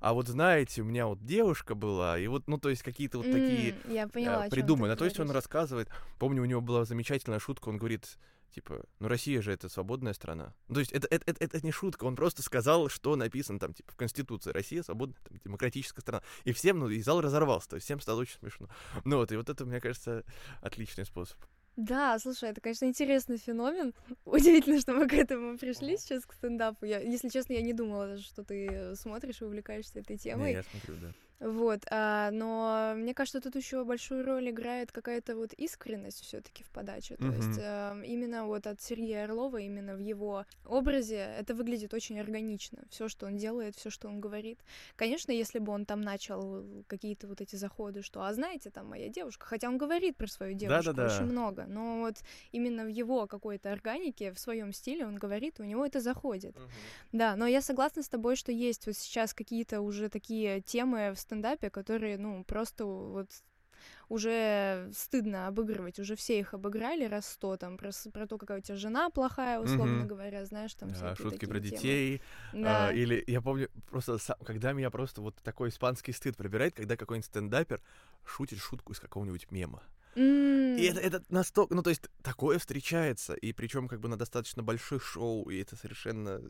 а вот знаете, у меня вот девушка была, и вот, ну, то есть, какие-то вот такие М, Я э, поняла, чём ты придуманы. То есть он рассказывает, помню, у него была замечательная шутка, он говорит, типа, ну Россия же это свободная страна. Ну, То есть это, это, это, это не шутка, он просто сказал, что написано там, типа, в Конституции. Россия свободная, там, демократическая страна. И всем, ну, и зал разорвался, то есть всем стало очень смешно. Ну вот, и вот это, мне кажется, отличный способ. Да, слушай, это, конечно, интересный феномен. Удивительно, что мы к этому пришли сейчас, к стендапу. Я, если честно, я не думала что ты смотришь и увлекаешься этой Не, темой. я смотрю, да. Вот, а, но мне кажется, тут еще большую роль играет какая-то вот искренность все-таки в подаче. То есть Мгм. а, именно вот от Сергея Орлова, именно в его образе, это выглядит очень органично. Все, что он делает, все, что он говорит. Конечно, если бы он там начал какие-то вот эти заходы, что, а знаете, там моя девушка, хотя он говорит про свою девушку Да-да-да. очень много, но вот именно в его какой-то органике, в своем стиле он говорит, у него это заходит. Да, но я согласна с тобой, что есть вот сейчас какие-то уже такие темы в стендапе, которые, ну, просто вот уже стыдно обыгрывать, уже все их обыграли раз сто, там, про, про то, какая у тебя жена плохая, условно Мгм. говоря, знаешь, там Да, шутки про темы. детей. Да. а, или я помню, просто сам- когда меня просто вот такой испанский стыд пробирает, когда какой-нибудь стендапер шутит шутку из какого-нибудь мема. М, И это, это настолько, ну то есть такое встречается, и причем как бы на достаточно больших шоу, и это совершенно,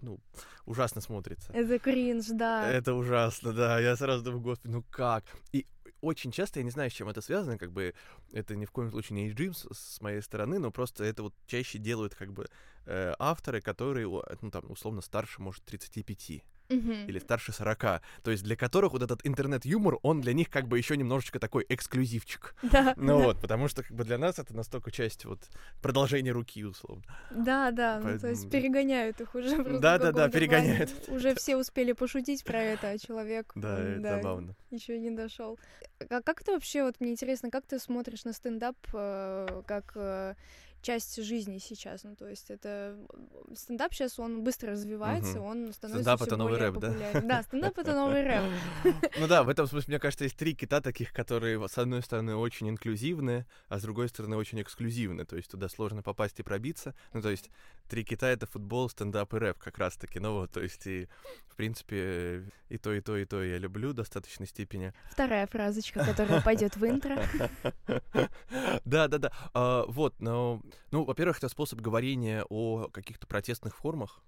ну, ужасно смотрится. Это кринж, да. Это ужасно, да. Я сразу думаю, господи, ну как? И очень часто, я не знаю, с чем это связано, как бы это ни в коем случае не Джим с, с моей стороны, но просто это вот чаще делают как бы э, авторы, которые, ну там, условно, старше, может, 35 Или старше 40. То есть для которых вот этот интернет-юмор, он для них как бы еще немножечко такой эксклюзивчик. Да, Ну да. вот, потому что как бы для нас это настолько часть вот продолжения руки, условно. Да, да, ну, то есть Поэтому- перегоняют их уже. просто в Да-да-да, каком-то плане. перегоняют. Уже все успели пошутить про это, а человек Да, это забавно. еще не дошел. А как ты вообще, вот мне интересно, как ты смотришь на стендап э, как э, часть жизни сейчас. Ну, то есть это стендап сейчас он быстро развивается, Мгм. он становится Стендап это новый рэп, да? популярен. Да, стендап это новый рэп. Ну да, в этом смысле, мне кажется, есть три кита таких, которые, с одной стороны, очень инклюзивны, а с другой стороны, очень эксклюзивны. То есть туда сложно попасть и пробиться. Ну, то есть три кита — это футбол, стендап и рэп как раз-таки. Ну вот, то есть и, в принципе, и то, и то, и то я люблю в достаточной степени. Вторая фразочка, которая пойдет в интро. Да, да, да. А, Вот, но, ну, во-первых, это способ говорения о каких-то протестных формах.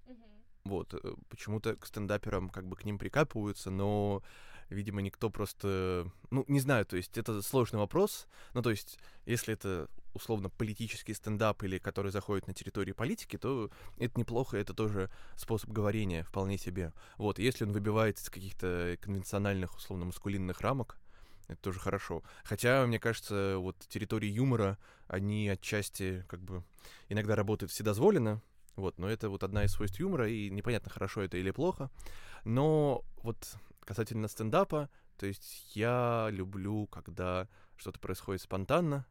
Вот, э, почему-то к стендаперам как бы к ним прикапываются, но, видимо, никто просто... Ну, не знаю, то есть это сложный вопрос. Ну, то есть, если это условно политический стендап или который заходит на территории политики, то это неплохо, это тоже способ говорения вполне себе. Вот, если он выбивается из каких-то конвенциональных, условно, маскулинных рамок, это тоже хорошо. Хотя, мне кажется, вот территории юмора, они отчасти как бы иногда работают вседозволенно, вот, но это вот одна из свойств юмора, и непонятно, хорошо это или плохо. Но вот касательно стендапа, то есть я люблю, когда что-то происходит спонтанно,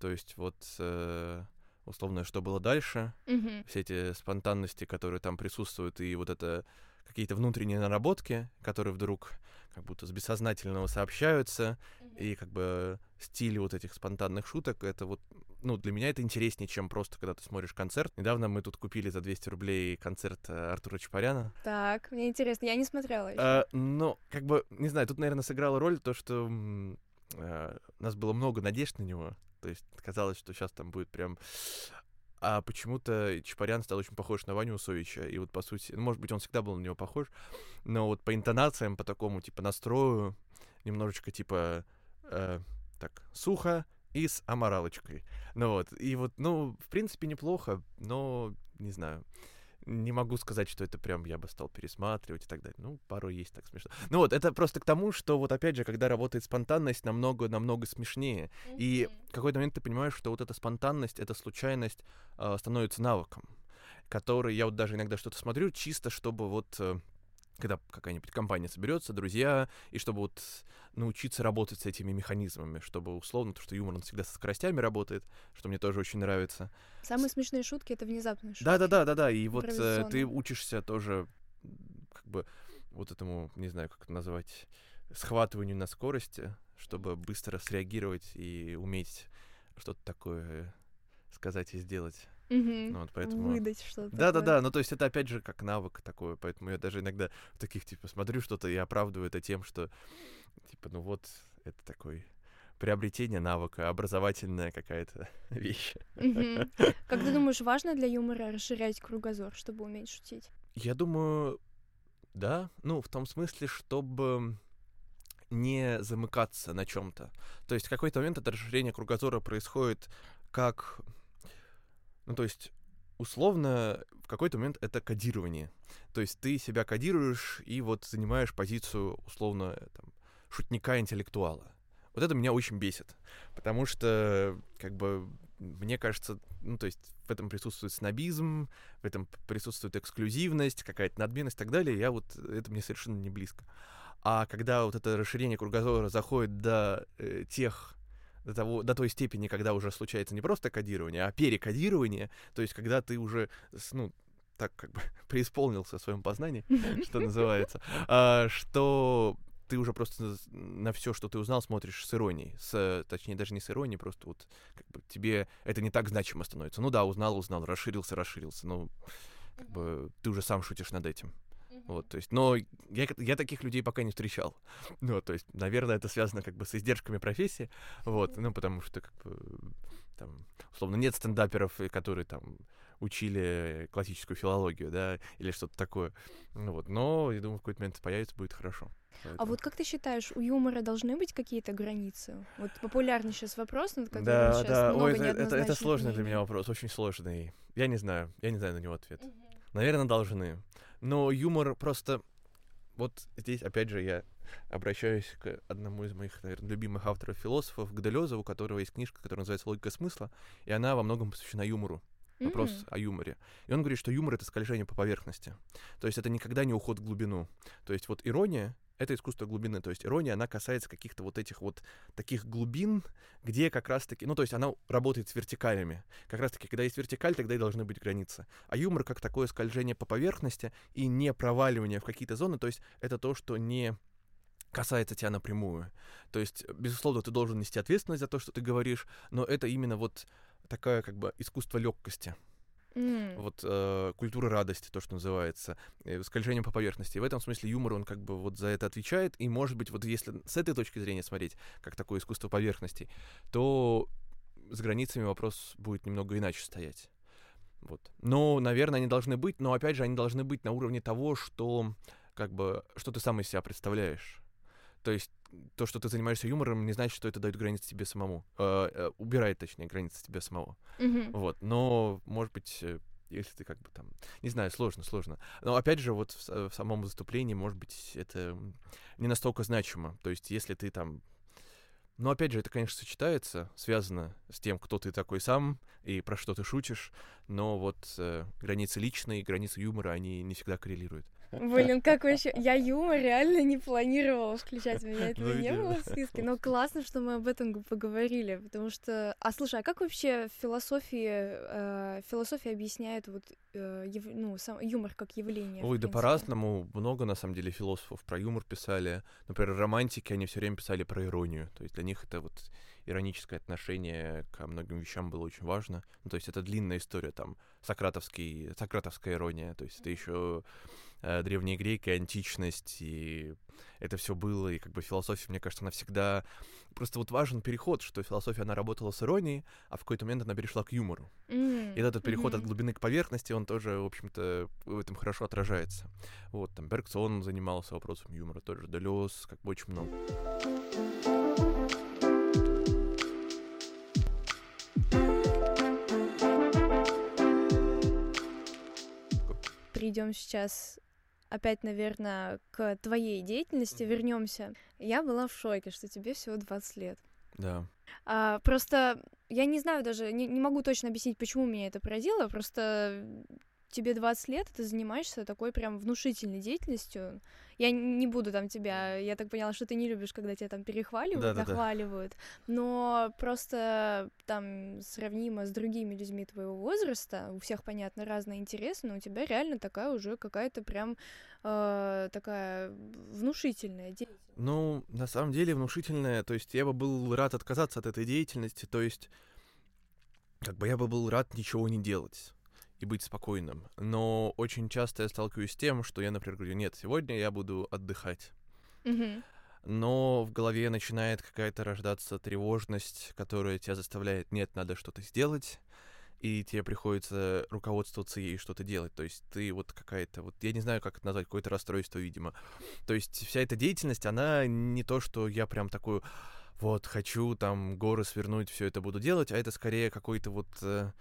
то есть вот э, условно, что было дальше, Мгм. все эти спонтанности, которые там присутствуют, и вот это какие-то внутренние наработки, которые вдруг как будто с бессознательного сообщаются, и как бы стиль вот этих спонтанных шуток, это вот, ну, для меня это интереснее, чем просто, когда ты смотришь концерт. Недавно мы тут купили за 200 рублей концерт э, Артура Чапаряна. Так, мне интересно, я не смотрела еще. Э, но, как бы, не знаю, тут, наверное, сыграла роль то, что э, у нас было много надежд на него. То есть казалось, что сейчас там будет прям... А почему-то Чапарян стал очень похож на Ваню Усовича. И вот, по сути, ну, может быть, он всегда был на него похож, но вот по интонациям, по такому, типа, настрою, немножечко, типа, э, так, сухо и с аморалочкой. Ну вот, и вот, ну, в принципе, неплохо, но, не знаю, не могу сказать, что это прям я бы стал пересматривать и так далее. Ну, порой есть так смешно. Ну вот, это просто к тому, что вот опять же, когда работает спонтанность, намного-намного смешнее. И в какой-то момент ты понимаешь, что вот эта спонтанность, эта случайность э, становится навыком, который я вот даже иногда что-то смотрю, чисто чтобы вот э, когда какая-нибудь компания соберется, друзья, и чтобы вот научиться работать с этими механизмами, чтобы условно, то, что юмор, он всегда со скоростями работает, что мне тоже очень нравится. Самые смешные шутки это внезапные шутки. Да, да, да, да, да. И вот э, ты учишься тоже, как бы, вот этому, не знаю, как это назвать, схватыванию на скорости, чтобы быстро среагировать и уметь что-то такое сказать и сделать. Ну, вот поэтому... Выдать что-то. Да, да, такое. да. Ну, то есть это опять же как навык такой, поэтому я даже иногда в таких типа смотрю что-то и оправдываю это тем, что типа, ну вот, это такой приобретение навыка, образовательная какая-то вещь. Мгм. Как ты думаешь, важно для юмора расширять кругозор, чтобы уметь шутить? Я думаю, да. Ну, в том смысле, чтобы не замыкаться на чем-то. То есть в какой-то момент это расширение кругозора происходит как... Ну, то есть условно в какой-то момент это кодирование. То есть ты себя кодируешь и вот занимаешь позицию условно там, шутника-интеллектуала. Вот это меня очень бесит, потому что, как бы, мне кажется, ну, то есть в этом присутствует снобизм, в этом присутствует эксклюзивность, какая-то надменность и так далее, я вот, это мне совершенно не близко. А когда вот это расширение кругозора заходит до э, тех, до, того, до той степени, когда уже случается не просто кодирование, а перекодирование, то есть когда ты уже, ну, так как бы преисполнился в своем познании, что называется, а, что ты уже просто на все, что ты узнал, смотришь с иронией. С, точнее, даже не с иронией, просто вот как бы тебе это не так значимо становится. Ну да, узнал, узнал, расширился, расширился. Ну, как бы ты уже сам шутишь над этим. Вот, то есть, но я, я таких людей пока не встречал. Ну, то есть, наверное, это связано как бы с издержками профессии, вот, ну, потому что, как бы, там, условно, нет стендаперов, э, которые там учили классическую филологию, да, или что-то такое. Ну, вот, но, я думаю, в какой-то момент появится, будет хорошо. А Поэтому- вот как ты считаешь, у юмора должны быть какие-то границы? Вот популярный сейчас вопрос, над которым Да, сейчас да, много ой, это, это, это сложный для меня мнений. вопрос, очень сложный. Я не знаю, я не знаю на него ответ. Наверное, должны. Но юмор просто... Вот здесь, опять же, я обращаюсь к одному из моих, наверное, любимых авторов-философов, к Делезу, у которого есть книжка, которая называется «Логика смысла», и она во многом посвящена юмору. Вопрос М. о юморе. И он говорит, что юмор — это скольжение по поверхности. То есть это никогда не уход в глубину. То есть вот ирония это искусство глубины. То есть ирония, она касается каких-то вот этих вот таких глубин, где как раз-таки, ну, то есть она работает с вертикалями. Как раз-таки, когда есть вертикаль, тогда и должны быть границы. А юмор как такое скольжение по поверхности и не проваливание в какие-то зоны, то есть это то, что не касается тебя напрямую. То есть, безусловно, ты должен нести ответственность за то, что ты говоришь, но это именно вот такое как бы искусство легкости. Mm. Вот э, культура радости, то, что называется, э, скольжение по поверхности. И в этом смысле юмор, он как бы вот за это отвечает. И, может быть, вот если с этой точки зрения смотреть, как такое искусство поверхности, то с границами вопрос будет немного иначе стоять. Вот. Но, наверное, они должны быть, но, опять же, они должны быть на уровне того, что, как бы, что ты сам из себя представляешь. То есть то, что ты занимаешься юмором, не значит, что это дает границы тебе самому. Э, э, убирает, точнее, границы тебе самого. Mm-hmm. Вот. Но, может быть, э, если ты как бы там... Не знаю, сложно, сложно. Но, опять же, вот в, в самом выступлении, может быть, это не настолько значимо. То есть, если ты там но опять же, это, конечно, сочетается, связано с тем, кто ты такой сам и про что ты шутишь, но вот э, границы личные, границы юмора, они не всегда коррелируют. Блин, как вообще... Я юмор реально не планировала включать, у меня этого ну, не было в списке. Но классно, что мы об этом поговорили, потому что... А слушай, а как вообще философии, э, философия объясняет вот, э, ев... ну, сам юмор как явление? Ой, да по-разному. Много, на самом деле, философов про юмор писали. Например, романтики, они все время писали про иронию. То есть для них это вот ироническое отношение к многим вещам было очень важно. Ну, то есть это длинная история, там, сократовский, сократовская ирония, то есть это еще э, древняя грека, античность, и это все было, и как бы философия, мне кажется, она всегда... Просто вот важен переход, что философия, она работала с иронией, а в какой-то момент она перешла к юмору. Mm-hmm. И этот переход mm-hmm. от глубины к поверхности, он тоже, в общем-то, в этом хорошо отражается. Вот, там, Бергсон занимался вопросом юмора, тоже Делес, как бы очень много. перейдем сейчас опять, наверное, к твоей деятельности вернемся. Я была в шоке, что тебе всего 20 лет. Да. А, просто я не знаю даже, не, не могу точно объяснить, почему меня это поразило. Просто тебе 20 лет, ты занимаешься такой прям внушительной деятельностью. Я не буду там тебя, я так поняла, что ты не любишь, когда тебя там перехваливают, да, нахваливают, да, да. но просто там сравнимо с другими людьми твоего возраста, у всех, понятно, разные интересы, но у тебя реально такая уже какая-то прям э, такая внушительная деятельность. Ну, на самом деле внушительная, то есть я бы был рад отказаться от этой деятельности, то есть как бы я бы был рад ничего не делать и быть спокойным. Но очень часто я сталкиваюсь с тем, что я, например, говорю, нет, сегодня я буду отдыхать. Mm-hmm. Но в голове начинает какая-то рождаться тревожность, которая тебя заставляет, нет, надо что-то сделать, и тебе приходится руководствоваться ей что-то делать. То есть ты вот какая-то, вот я не знаю, как это назвать, какое-то расстройство, видимо. То есть вся эта деятельность, она не то, что я прям такую вот, хочу там горы свернуть, все это буду делать, а это скорее какой-то вот э,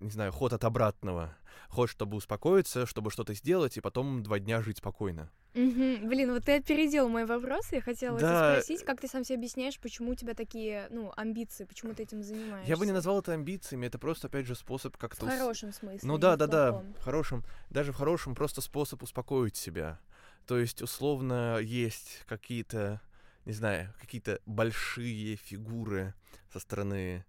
не знаю, ход от обратного. Ход, чтобы успокоиться, чтобы что-то сделать, и потом два дня жить спокойно. Угу. Блин, вот ты опередил мой вопрос. Я хотела да. спросить, как ты сам себе объясняешь, почему у тебя такие, ну, амбиции, почему ты этим занимаешься? Я бы не назвал это амбициями, это просто, опять же, способ как-то... В хорошем смысле. Ну да, да, да, в хорошем, даже в хорошем просто способ успокоить себя. То есть, условно, есть какие-то, не знаю, какие-то большие фигуры со стороны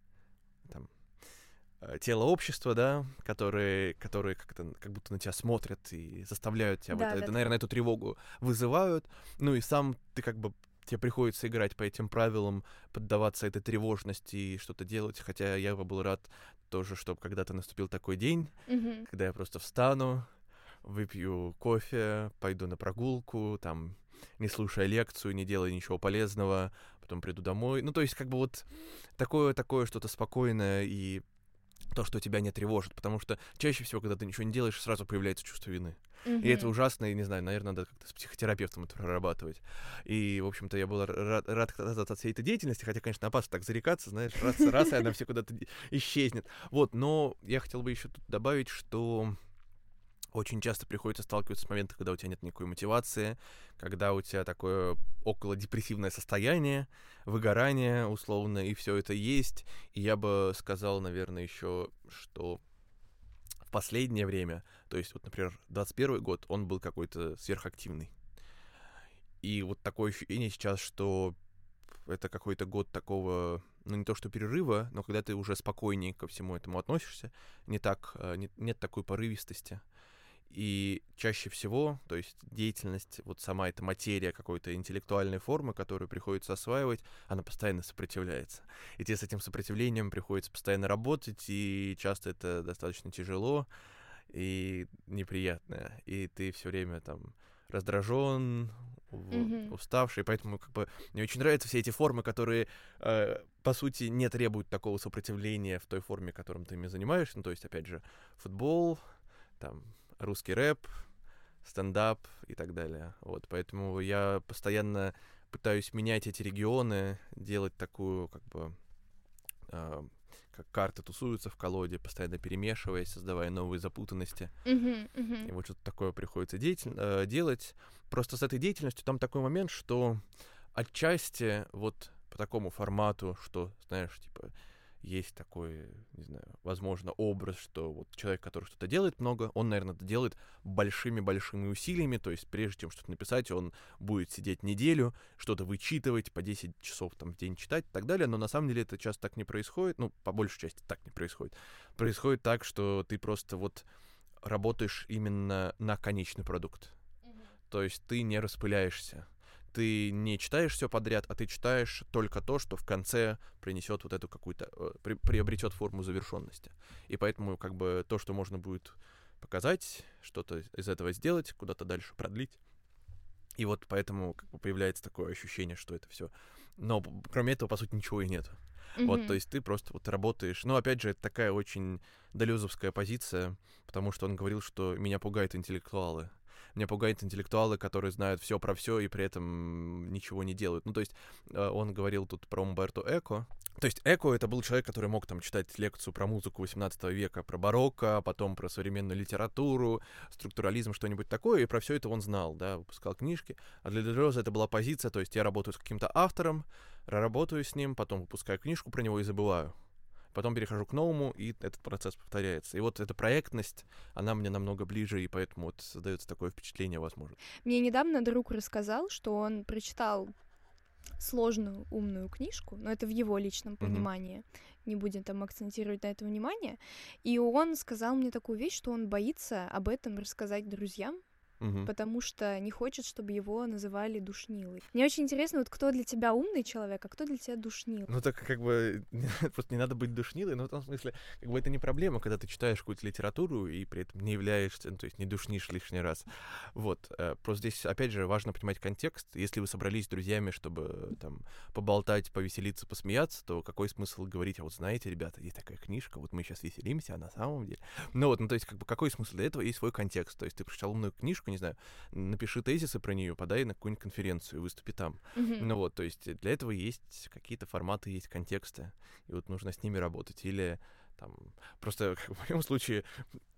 тело общества, да, которые, которые как-то как будто на тебя смотрят и заставляют тебя, да, вот, да, это, наверное, эту тревогу вызывают. Ну и сам ты как бы тебе приходится играть по этим правилам, поддаваться этой тревожности и что-то делать. Хотя я бы был рад тоже, чтобы когда-то наступил такой день, mm-hmm. когда я просто встану, выпью кофе, пойду на прогулку, там, не слушая лекцию, не делая ничего полезного, потом приду домой. Ну, то есть, как бы вот такое, такое что-то спокойное и то, что тебя не тревожит, потому что чаще всего, когда ты ничего не делаешь, сразу появляется чувство вины. Mm-hmm. И это ужасно, и не знаю, наверное, надо как-то с психотерапевтом это прорабатывать. И, в общем-то, я был рад, рад от всей этой деятельности, хотя, конечно, опасно так зарекаться, знаешь, раз, раз, и она все куда-то исчезнет. Вот, но я хотел бы еще тут добавить, что очень часто приходится сталкиваться с моментом, когда у тебя нет никакой мотивации, когда у тебя такое около депрессивное состояние, выгорание условно, и все это есть. И я бы сказал, наверное, еще, что в последнее время, то есть вот, например, 21 год, он был какой-то сверхактивный. И вот такое ощущение сейчас, что это какой-то год такого, ну не то что перерыва, но когда ты уже спокойнее ко всему этому относишься, не так, э, не, нет такой порывистости. И чаще всего, то есть деятельность, вот сама эта материя какой-то интеллектуальной формы, которую приходится осваивать, она постоянно сопротивляется. И тебе с этим сопротивлением приходится постоянно работать, и часто это достаточно тяжело и неприятно. И ты все время там раздражен, mm-hmm. уставший, поэтому как бы мне очень нравятся все эти формы, которые э, по сути не требуют такого сопротивления в той форме, которым ты ими занимаешься. Ну, то есть, опять же, футбол, там русский рэп, стендап и так далее. Вот, поэтому я постоянно пытаюсь менять эти регионы, делать такую, как бы, э, как карты тусуются в колоде, постоянно перемешиваясь, создавая новые запутанности. Uh-huh, uh-huh. И вот что-то такое приходится деятель, э, делать. Просто с этой деятельностью там такой момент, что отчасти вот по такому формату, что, знаешь, типа, есть такой, не знаю, возможно, образ, что вот человек, который что-то делает много, он, наверное, это делает большими-большими усилиями, то есть прежде чем что-то написать, он будет сидеть неделю, что-то вычитывать, по 10 часов там в день читать и так далее, но на самом деле это часто так не происходит, ну, по большей части так не происходит. Происходит так, что ты просто вот работаешь именно на конечный продукт. То есть ты не распыляешься ты не читаешь все подряд, а ты читаешь только то, что в конце принесет вот эту какую-то, э, при, приобретет форму завершенности. И поэтому как бы то, что можно будет показать, что-то из этого сделать, куда-то дальше продлить. И вот поэтому как бы появляется такое ощущение, что это все. Но кроме этого, по сути, ничего и нет. Mm-hmm. Вот, то есть ты просто вот работаешь. Ну, опять же, это такая очень долезовская позиция, потому что он говорил, что меня пугают интеллектуалы. Меня пугают интеллектуалы, которые знают все про все и при этом ничего не делают. Ну, то есть э, он говорил тут про Умберто Эко. То есть Эко — это был человек, который мог там читать лекцию про музыку 18 века, про барокко, потом про современную литературу, структурализм, что-нибудь такое, и про все это он знал, да, выпускал книжки. А для Делеза это была позиция, то есть я работаю с каким-то автором, работаю с ним, потом выпускаю книжку про него и забываю потом перехожу к новому, и этот процесс повторяется. И вот эта проектность, она мне намного ближе, и поэтому вот создается такое впечатление, возможно. Мне недавно друг рассказал, что он прочитал сложную умную книжку, но это в его личном понимании, mm-hmm. не будем там акцентировать на это внимание, и он сказал мне такую вещь, что он боится об этом рассказать друзьям, угу. потому что не хочет, чтобы его называли душнилой. Мне очень интересно, вот кто для тебя умный человек, а кто для тебя душнил? Ну так как бы просто не надо быть душнилой, но в том смысле, как бы это не проблема, когда ты читаешь какую-то литературу и при этом не являешься, ну, то есть не душнишь лишний раз. Вот. Э, просто здесь, опять же, важно понимать контекст. Если вы собрались с друзьями, чтобы там поболтать, повеселиться, посмеяться, то какой смысл говорить, а вот знаете, ребята, есть такая книжка, вот мы сейчас веселимся, а на самом деле... Ну вот, ну то есть как бы какой смысл? Для этого есть свой контекст. То есть ты прочитал умную книжку, книжку, не знаю, напиши тезисы про нее, подай на какую-нибудь конференцию, выступи там. Mm-hmm. Ну вот, то есть для этого есть какие-то форматы, есть контексты, и вот нужно с ними работать. Или там, просто в моем случае,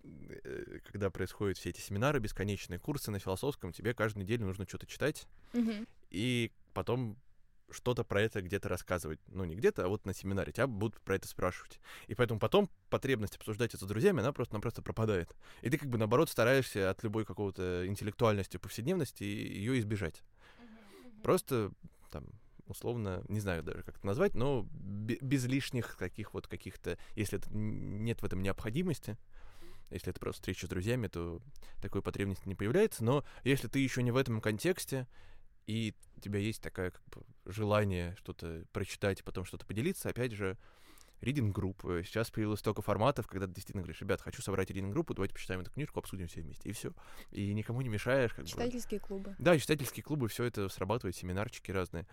э, когда происходят все эти семинары, бесконечные курсы на философском, тебе каждую неделю нужно что-то читать, mm-hmm. и потом что-то про это где-то рассказывать. Ну, не где-то, а вот на семинаре. Тебя будут про это спрашивать. И поэтому потом потребность обсуждать это с друзьями, она просто-напросто пропадает. И ты как бы, наоборот, стараешься от любой какого-то интеллектуальности, повседневности ее избежать. Просто там условно, не знаю даже, как это назвать, но без лишних таких вот каких-то, если это, нет в этом необходимости, если это просто встреча с друзьями, то такой потребности не появляется. Но если ты еще не в этом контексте, и у тебя есть такое как бы, желание что-то прочитать и потом что-то поделиться, опять же, reading групп. Сейчас появилось столько форматов, когда ты действительно говоришь, ребят, хочу собрать reading группу, давайте почитаем эту книжку, обсудим все вместе, и все. И никому не мешаешь. Как читательские бы. клубы. Да, читательские клубы, все это срабатывает, семинарчики разные.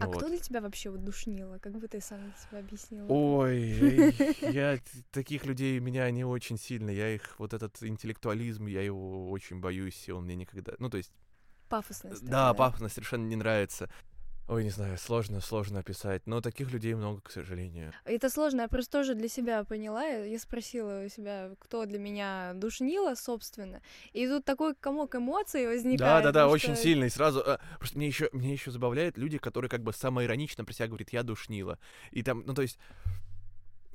А вот. кто для тебя вообще вот душнило? Как бы ты сам себя объяснил? Ой, я таких людей меня не очень сильно. Я их, вот этот интеллектуализм, я его очень боюсь, и он мне никогда... Ну, то есть Пафосность. Да, да, пафосность совершенно не нравится. Ой, не знаю, сложно, сложно описать, но таких людей много, к сожалению. Это сложно, я просто тоже для себя поняла, я спросила у себя, кто для меня душнило, собственно, и тут такой комок эмоций возникает. Да, да, да, очень что... сильный, сразу, а, просто мне еще, мне еще забавляют люди, которые как бы самоиронично про себя говорят, я душнила, и там, ну то есть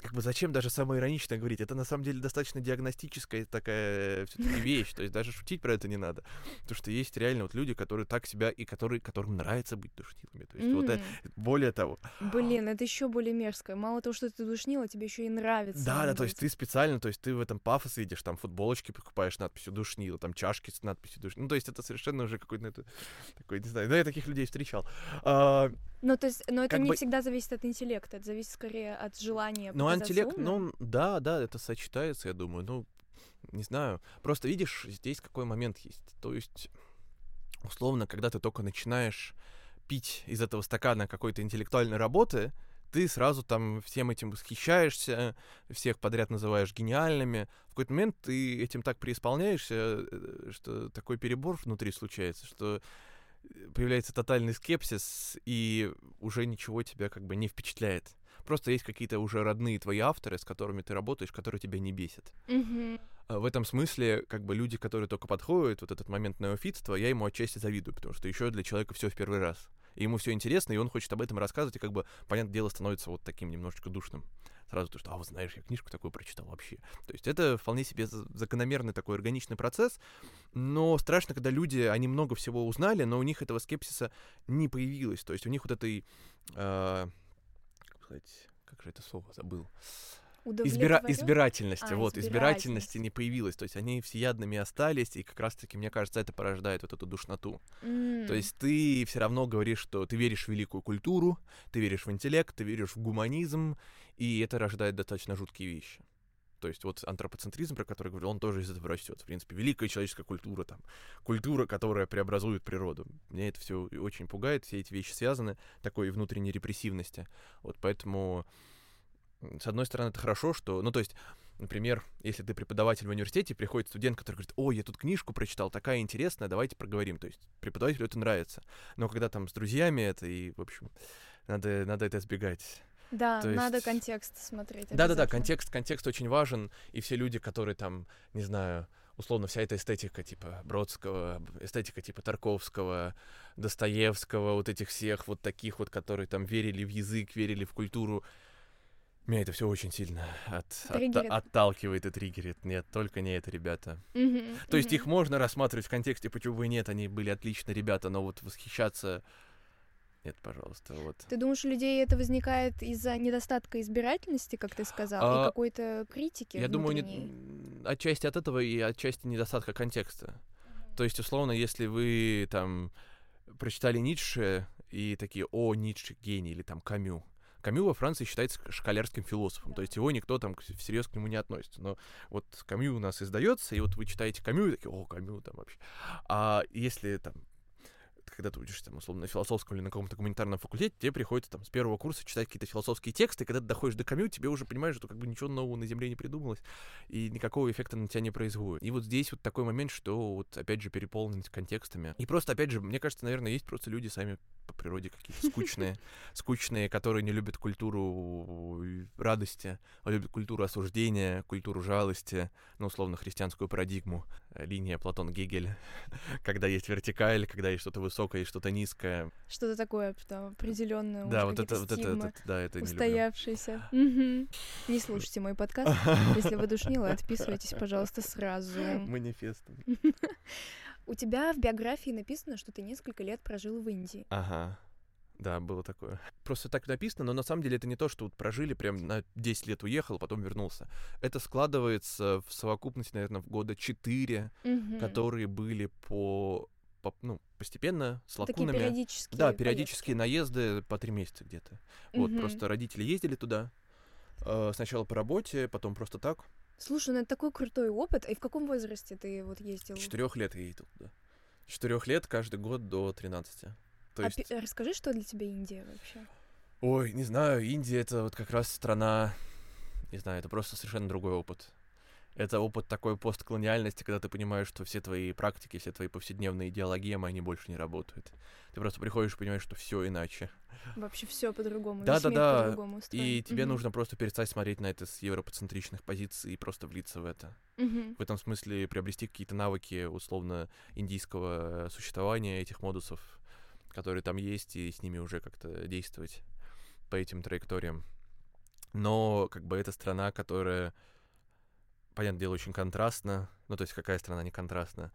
как бы зачем даже самоиронично говорить? Это на самом деле достаточно диагностическая такая все-таки вещь. То есть даже шутить про это не надо. Потому что есть реально вот люди, которые так себя и которые, которым нравится быть душнилами. То есть mm. вот это, более того. Блин, это еще более мерзко. Мало того, что ты душнила, тебе еще и нравится. Да, да, то есть ты специально, то есть ты в этом пафос видишь, там футболочки покупаешь надписью душнила, там чашки с надписью душнила. Ну, то есть это совершенно уже какой-то это, такой, не знаю, да, я таких людей встречал. А, ну, то есть, но это не бы... всегда зависит от интеллекта, это зависит скорее от желания. Ну, интеллект, ну, да, да, это сочетается, я думаю. Ну, не знаю. Просто видишь, здесь какой момент есть. То есть, условно, когда ты только начинаешь пить из этого стакана какой-то интеллектуальной работы, ты сразу там всем этим восхищаешься, всех подряд называешь гениальными. В какой-то момент ты этим так преисполняешься, э, что такой перебор внутри случается, что появляется тотальный скепсис, и уже ничего тебя как бы не впечатляет. Просто есть какие-то уже родные твои авторы, с которыми ты работаешь, которые тебя не бесят. Mm-hmm. В этом смысле, как бы люди, которые только подходят, вот этот момент неофитства, я ему отчасти завидую, потому что еще для человека все в первый раз. И ему все интересно, и он хочет об этом рассказывать, и как бы, понятное дело, становится вот таким немножечко душным сразу то, что, а вот знаешь, я книжку такую прочитал вообще. То есть это вполне себе закономерный такой органичный процесс, но страшно, когда люди, они много всего узнали, но у них этого скепсиса не появилось. То есть у них вот этой, э, как сказать, как же это слово забыл, Избира... избирательности, а, вот, избирательности не появилось, то есть они всеядными остались, и как раз-таки, мне кажется, это порождает вот эту душноту. Mm. То есть ты все равно говоришь, что ты веришь в великую культуру, ты веришь в интеллект, ты веришь в гуманизм, и это рождает достаточно жуткие вещи. То есть вот антропоцентризм, про который говорил, он тоже из этого растет. В принципе, великая человеческая культура, там, культура, которая преобразует природу. Меня это все очень пугает, все эти вещи связаны такой внутренней репрессивности. Вот поэтому с одной стороны, это хорошо, что, ну, то есть, например, если ты преподаватель в университете, приходит студент, который говорит, ой, я тут книжку прочитал, такая интересная, давайте проговорим. То есть преподавателю это нравится. Но когда там с друзьями это, и, в общем, надо, надо это избегать. Да, То надо есть... контекст смотреть. Да-да-да, контекст, контекст очень важен, и все люди, которые там, не знаю, условно, вся эта эстетика типа Бродского, эстетика типа Тарковского, Достоевского, вот этих всех вот таких вот, которые там верили в язык, верили в культуру, меня это все очень сильно от, от, отталкивает и триггерит. Нет, только не это, ребята. Mm-hmm, То есть их можно рассматривать в контексте, почему бы и нет, они были отличные ребята, но вот восхищаться... Нет, пожалуйста, вот. Ты думаешь, у людей это возникает из-за недостатка избирательности, как ты сказал, а, и какой-то критики? Я внутренней? думаю, не... отчасти от этого и отчасти недостатка контекста. Mm-hmm. То есть, условно, если вы там прочитали Ницше и такие, о, Ницше гений, или там Камю, Камю во Франции считается шкалярским философом, то есть его никто там всерьез к нему не относится. Но вот Камю у нас издается, и вот вы читаете Камю, и такие, о, Камю там вообще. А если там когда ты учишься, там, условно, на философском или на каком-то гуманитарном факультете, тебе приходится там с первого курса читать какие-то философские тексты, и когда ты доходишь до камю, тебе уже понимаешь, что как бы ничего нового на Земле не придумалось, и никакого эффекта на тебя не производит. И вот здесь вот такой момент, что вот опять же переполненность контекстами. И просто, опять же, мне кажется, наверное, есть просто люди сами по природе какие-то скучные, скучные, которые не любят культуру радости, а любят культуру осуждения, культуру жалости, ну, условно, христианскую парадигму, э, линия Платон-Гегель, когда есть вертикаль, когда есть что-то высокое и что-то низкое. Что-то такое, там, определенное. Да, вот это, вот это, это, да, это устоявшееся. Не слушайте мой подкаст. Если вы душнило, отписывайтесь, пожалуйста, сразу. Манифестом. У тебя в биографии написано, что ты несколько лет прожил в Индии. Ага. Да, было такое. Просто так написано, но на самом деле это не то, что вот прожили, прям на 10 лет уехал, потом вернулся. Это складывается в совокупности, наверное, в года 4, угу. которые были по, по ну, постепенно, с лакунами. Такие периодические Да, периодические поездки. наезды по три месяца где-то. Вот, угу. просто родители ездили туда. Э, сначала по работе, потом просто так. Слушай, ну это такой крутой опыт. И в каком возрасте ты вот ездил? Четырех лет я ездил туда. Четырех лет каждый год до 13. То а есть... пи- расскажи, что для тебя Индия вообще? Ой, не знаю, Индия это вот как раз страна, не знаю, это просто совершенно другой опыт. Это опыт такой постколониальности, когда ты понимаешь, что все твои практики, все твои повседневные идеологемы, они больше не работают. Ты просто приходишь и понимаешь, что все иначе. Вообще все по-другому. Да, да, да. И тебе угу. нужно просто перестать смотреть на это с европоцентричных позиций и просто влиться в это. Угу. В этом смысле приобрести какие-то навыки условно индийского существования этих модусов, которые там есть, и с ними уже как-то действовать по этим траекториям. но как бы это страна, которая, понятное дело, очень контрастна, ну то есть какая страна не контрастна,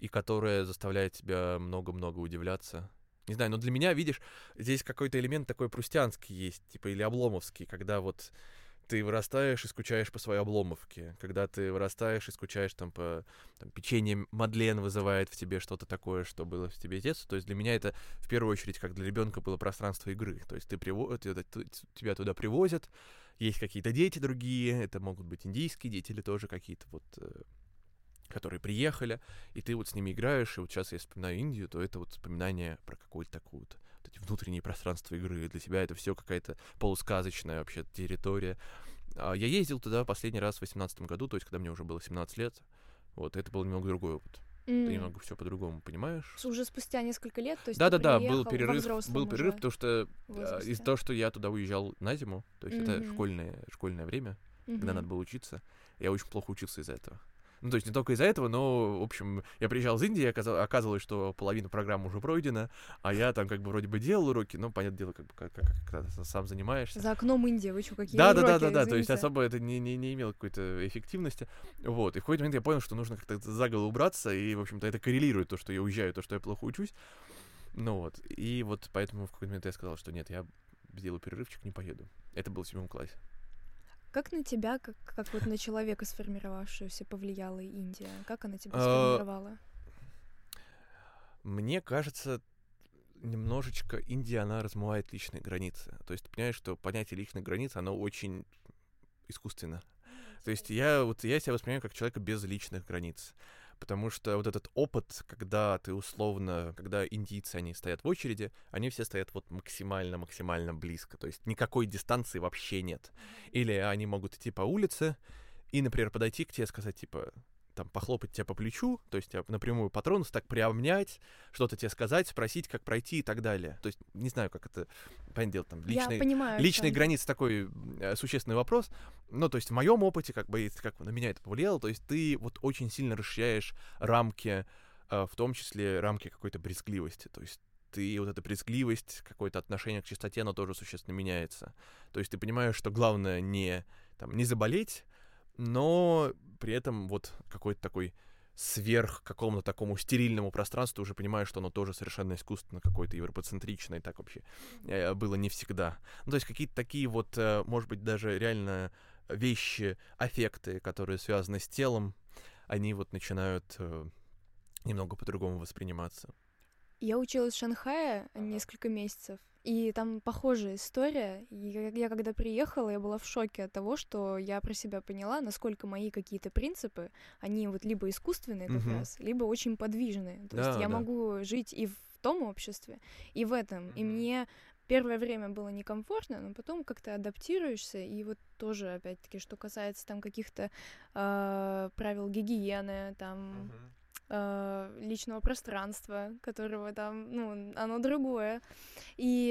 и которая заставляет тебя много-много удивляться. Не знаю, но для меня, видишь, здесь какой-то элемент такой прустянский есть, типа, или обломовский, когда вот ты вырастаешь и скучаешь по своей обломовке, когда ты вырастаешь и скучаешь там по там, печенье Мадлен вызывает в тебе что-то такое, что было в тебе детство. То есть для меня это в первую очередь как для ребенка было пространство игры. То есть ты приво... тебя туда привозят, есть какие-то дети другие, это могут быть индийские дети или тоже какие-то вот э, которые приехали, и ты вот с ними играешь, и вот сейчас я вспоминаю Индию, то это вот воспоминание про какую-то такую вот, вот эти внутренние пространства игры. Для тебя это все какая-то полусказочная вообще территория. А я ездил туда последний раз в 18 году, то есть когда мне уже было 17 лет. Вот, это был немного другой опыт. Mm. Ты немного все по-другому понимаешь. Уже спустя несколько лет, то есть. Да, да, да, был перерыв, был перерыв, потому что а, из-за того, что я туда уезжал на зиму, то есть mm-hmm. это школьное школьное время, mm-hmm. когда надо было учиться, я очень плохо учился из-за этого. Ну, то есть не только из-за этого, но, в общем, я приезжал из Индии, оказалось, что половина программы уже пройдена, а я там как бы вроде бы делал уроки, но, понятное дело, как бы как, как, ты сам занимаешься. За окном Индия, вы что, какие да, уроки? Да, да, да, да, то есть особо это не, не, не имело какой-то эффективности. Вот, и в какой-то момент я понял, что нужно как-то за голову убраться, и, в общем-то, это коррелирует то, что я уезжаю, то, что я плохо учусь. Ну вот, и вот поэтому в какой-то момент я сказал, что нет, я сделаю перерывчик, не поеду. Это было в седьмом классе. Как на тебя, как, как вот на человека сформировавшегося, повлияла Индия? Как она тебя а, сформировала? Мне кажется, немножечко Индия, она размывает личные границы. То есть ты понимаешь, что понятие личных границ, оно очень искусственно. То есть я, вот, я себя воспринимаю как человека без личных границ потому что вот этот опыт, когда ты условно, когда индийцы, они стоят в очереди, они все стоят вот максимально-максимально близко, то есть никакой дистанции вообще нет. Или они могут идти по улице и, например, подойти к тебе и сказать, типа, там, похлопать тебя по плечу, то есть тебя напрямую патронус, так приобнять, что-то тебе сказать, спросить, как пройти и так далее. То есть не знаю, как это, понятное дело, там, личные, понимаю, личные что... границы такой э, существенный вопрос. Но, то есть в моем опыте, как бы, как на меня это повлияло, то есть ты вот очень сильно расширяешь рамки, э, в том числе рамки какой-то брезгливости. То есть ты вот эта брезгливость, какое-то отношение к чистоте, оно тоже существенно меняется. То есть ты понимаешь, что главное не, там, не заболеть, но при этом вот какой-то такой сверх какому-то такому стерильному пространству уже понимаю, что оно тоже совершенно искусственно какое-то европоцентричное, так вообще э, было не всегда. Ну, то есть какие-то такие вот, э, может быть, даже реально вещи, аффекты, которые связаны с телом, они вот начинают э, немного по-другому восприниматься. Я училась в Шанхае несколько месяцев, и там похожая история. Я, я когда приехала, я была в шоке от того, что я про себя поняла, насколько мои какие-то принципы, они вот либо искусственные как uh-huh. раз, либо очень подвижные. То да, есть я да. могу жить и в том обществе, и в этом. Uh-huh. И мне первое время было некомфортно, но потом как-то адаптируешься, и вот тоже, опять-таки, что касается там каких-то э, правил гигиены, там... Uh-huh э, личного пространства, которого там, ну, оно другое. И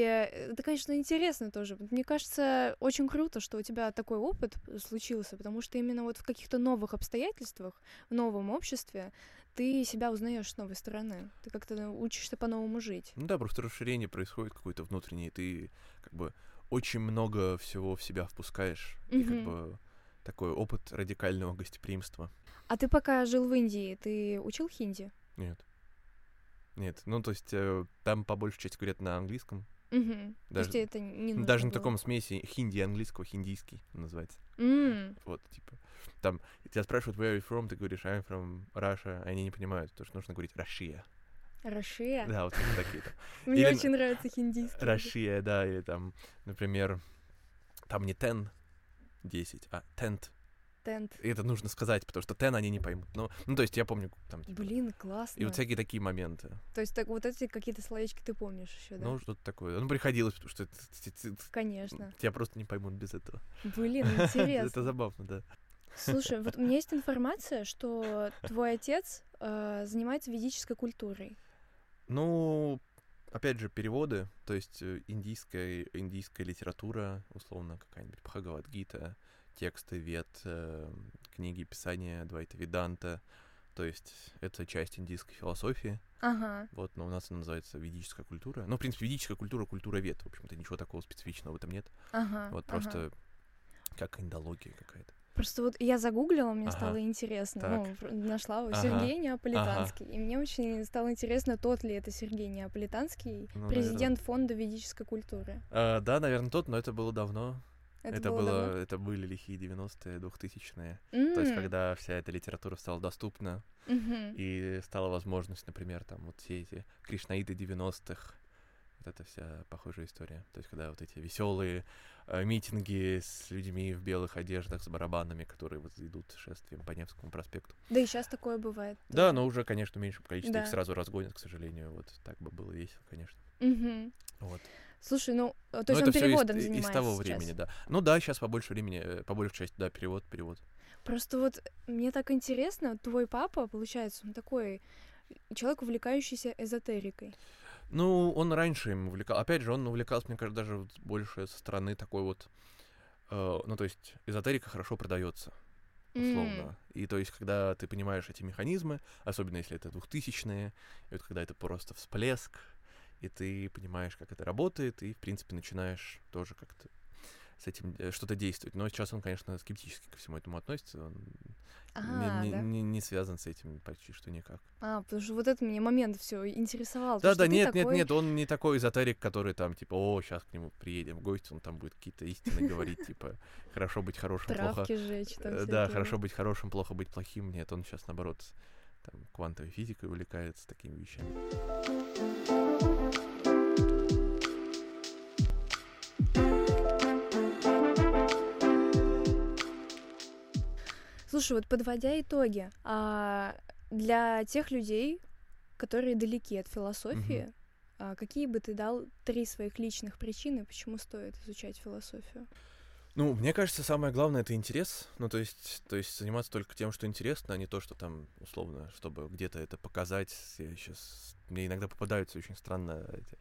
это, конечно, интересно тоже. Мне кажется, очень круто, что у тебя такой опыт случился, потому что именно вот в каких-то новых обстоятельствах, в новом обществе ты себя узнаешь с новой стороны. Ты как-то учишься по-новому жить. Ну да, просто расширение происходит какое-то внутреннее. Ты как бы очень много всего в себя впускаешь. Mm-hmm. И как бы такой опыт радикального гостеприимства. А ты пока жил в Индии, ты учил хинди? Нет. Нет, ну то есть э, там по большей части говорят на английском. Угу. Даже, то есть это не Даже было. на таком смеси хинди английского, хиндийский называется. Mm. Вот, типа, там тебя спрашивают, where are you from, ты говоришь, I'm from Russia, они не понимают, потому что нужно говорить Россия. Россия? Да, вот такие там. Мне очень нравится хиндийский. Россия, да, или там, например, там не ten, 10, а tent, Тент. И это нужно сказать, потому что тен они не поймут. Ну, ну то есть я помню там... Типа, Блин, классно. И вот всякие такие моменты. То есть так, вот эти какие-то словечки ты помнишь еще, да? Ну, что-то такое. Ну, приходилось, потому что... Конечно. Тебя просто не поймут без этого. Блин, интересно. Это забавно, да. Слушай, вот у меня есть информация, что твой отец э, занимается ведической культурой. Ну, опять же, переводы, то есть э, индийская, индийская литература, условно, какая-нибудь Бхагавадгита, тексты, вет, э, книги, писания Двайта Виданта. То есть это часть индийской философии. Ага. Вот, но у нас она называется ведическая культура. Ну, в принципе, ведическая культура, культура вет. В общем-то, ничего такого специфичного в этом нет. Ага. Вот просто ага. Как индология какая-то. Просто вот я загуглила, мне Ага. стало интересно. Так. Ну, нашла вот Ага. Сергей Неаполитанский. И мне очень стало интересно, тот ли это Сергей Неаполитанский, Ну, президент фонда ведической культуры. А, да, наверное, тот, но это было давно. Это, было, было, давно? это были лихие 90-е, 2000-е. То есть, когда вся эта литература стала доступна, мгм. и стала возможность, например, там вот все эти кришнаиды 90-х, вот это вся похожая история. То есть, когда вот эти веселые митинги с людьми в белых одеждах, с барабанами, которые вот идут шествием по Невскому проспекту. Да и сейчас такое бывает. Да, тоже. но уже, конечно, в меньшем количестве Да. их сразу разгонят, к сожалению. Вот так бы было весело, конечно. Мгм. Вот. Слушай, ну, э, то Но есть это он из- переводом из, занимается того сейчас. времени, да. Ну да, сейчас по большей времени, э, по большей части, да, перевод, перевод. Просто вот мне так интересно, твой папа, получается, он такой человек, увлекающийся эзотерикой. Ну, он раньше им увлекал. Опять же, он увлекался, мне кажется, даже больше со стороны такой вот. э, ну, то есть, эзотерика хорошо продается, условно. И то есть, когда ты понимаешь эти механизмы, особенно если это двухтысячные, и вот когда это просто всплеск, и ты понимаешь, как это работает, и, в принципе, начинаешь тоже как-то с этим э, что-то действовать. Но сейчас он, конечно, скептически ко всему этому относится. Он не- А, не, да? не- не связан с этим почти что никак. А, потому что вот это мне момент все интересовал. Да, да, нет, нет, такой- нет, он не такой эзотерик, который там, типа, о, сейчас к нему приедем в гости, он там будет какие-то истины говорить, типа, хорошо быть хорошим, плохо. Жечь там Э, Да, хорошо быть хорошим, плохо быть плохим. Нет, он сейчас, наоборот, там, квантовой физикой увлекается такими вещами. Слушай, вот подводя итоги, а, для тех людей, которые далеки от философии, а, какие бы ты дал три своих личных причины, почему стоит изучать философию? Ну, мне кажется, самое главное это интерес. Ну, то есть, то есть заниматься только тем, что интересно, а не то, что там, условно, чтобы где-то это показать. Я сейчас... Мне иногда попадаются очень странно эти...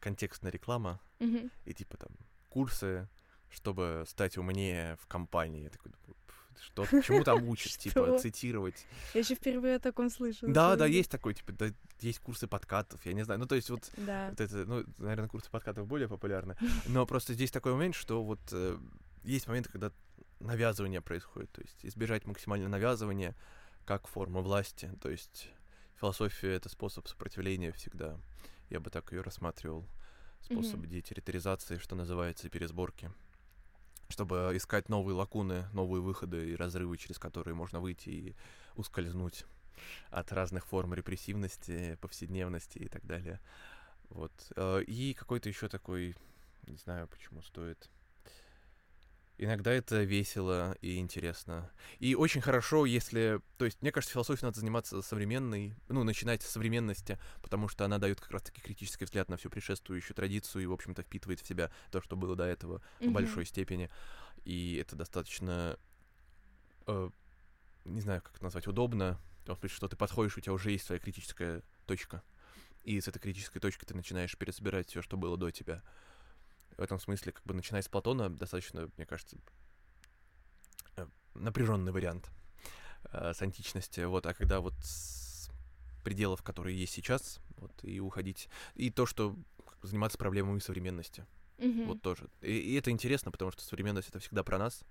контекстная реклама, Мгм. и типа там курсы, чтобы стать умнее в компании. Я такой, думаю, «Пф, что, чему там учат, типа, цитировать. Я еще впервые о таком слышу. Да, да, есть такой, типа, да, есть курсы подкатов, я не знаю. Ну, то есть вот Да. вот это, ну, наверное, курсы подкатов более популярны. Но просто здесь такой момент, что вот э, есть моменты, когда навязывание происходит. То есть избежать максимально навязывания как форма власти. То есть философия — это способ сопротивления всегда. Я бы так ее рассматривал. Способ Мгм. детерриторизации, что называется, пересборки. Чтобы искать новые лакуны, новые выходы и разрывы, через которые можно выйти и ускользнуть от разных форм репрессивности, повседневности и так далее. Вот. Э, И какой-то еще такой, не знаю, почему стоит. Иногда это весело и интересно. И очень хорошо, если... То есть, мне кажется, философией надо заниматься современной, ну, начинать с современности, потому что она дает как раз-таки критический взгляд на всю предшествующую традицию и, в общем-то, впитывает в себя то, что было до этого в Мгм. большой степени. И это достаточно, э, не знаю, как это назвать, удобно. В том смысле, что ты подходишь, у тебя уже есть своя критическая точка. И с этой критической точки ты начинаешь пересобирать все, что было до тебя. В этом смысле, как бы начиная с Платона, достаточно, мне кажется, напряженный вариант э, с античности. Вот, а когда вот с пределов, которые есть сейчас, вот, и уходить. И то, что заниматься проблемами современности. Мгм. Вот тоже. И, и это интересно, потому что современность это всегда про нас,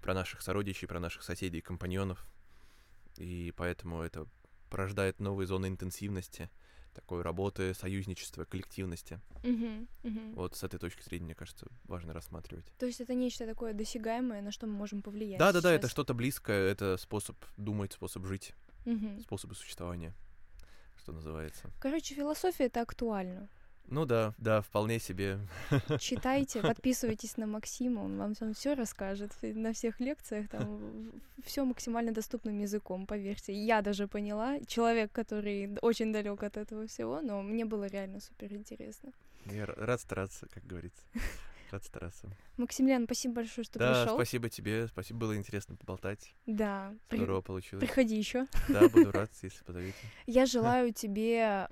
про наших сородичей, про наших соседей, компаньонов. И поэтому это порождает новые зоны интенсивности, такой работы, союзничества, коллективности. Мгм. Мгм. Вот с этой точки зрения, мне кажется, важно рассматривать. То есть это нечто такое досягаемое, на что мы можем повлиять. Да, да, да, это что-то близкое, это способ думать, способ жить, Мгм. способы существования, что называется. Короче, философия это актуально. Ну да, да, вполне себе. Читайте, подписывайтесь на Максима, он вам там все расскажет на всех лекциях, там все максимально доступным языком, поверьте. Я даже поняла, человек, который очень далек от этого всего, но мне было реально супер интересно. Я рад стараться, как говорится. Рад стараться. Максимilian, спасибо большое, что Да, пришел. спасибо тебе, спасибо, было интересно поболтать. Да, при- Здорово получилось. приходи еще. Да, буду рад, если позовете. Я желаю тебе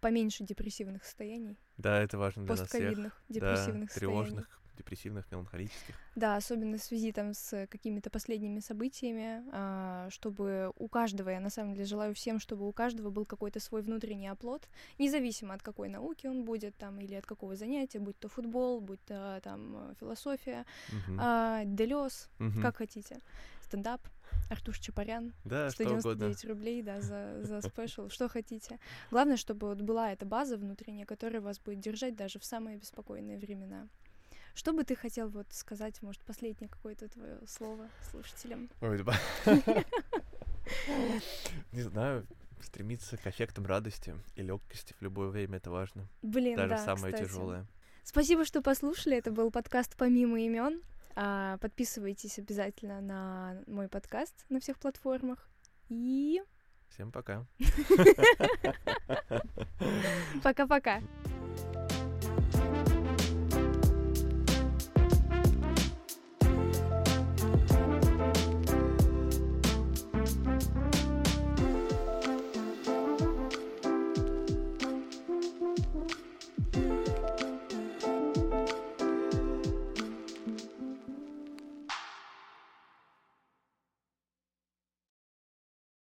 поменьше депрессивных состояний, Да, это важно для нас всех. постковидных депрессивных Да, состояний. тревожных, депрессивных, меланхолических. Да, особенно в связи там с какими-то последними событиями, а, чтобы у каждого, я на самом деле желаю всем, чтобы у каждого был какой-то свой внутренний оплот, независимо от какой науки он будет там или от какого занятия, будь то футбол, будь то там философия, Мгм. а, Делес, Мгм. как хотите, стендап, Артур Чапарян, Да, что угодно. 199 рублей, да, за, за спешл, что хотите. Главное, чтобы вот была эта база внутренняя, которая вас будет держать даже в самые беспокойные времена. Что бы ты хотел вот сказать, может, последнее какое-то твое слово слушателям? Ой, да. Не знаю, стремиться к эффектам радости и легкости в любое время это важно. Блин, Даже да, самое тяжелое. Спасибо, что послушали. Это был подкаст «Помимо имен». А, Подписывайтесь обязательно на мой подкаст на всех платформах. И Всем пока. пока-пока.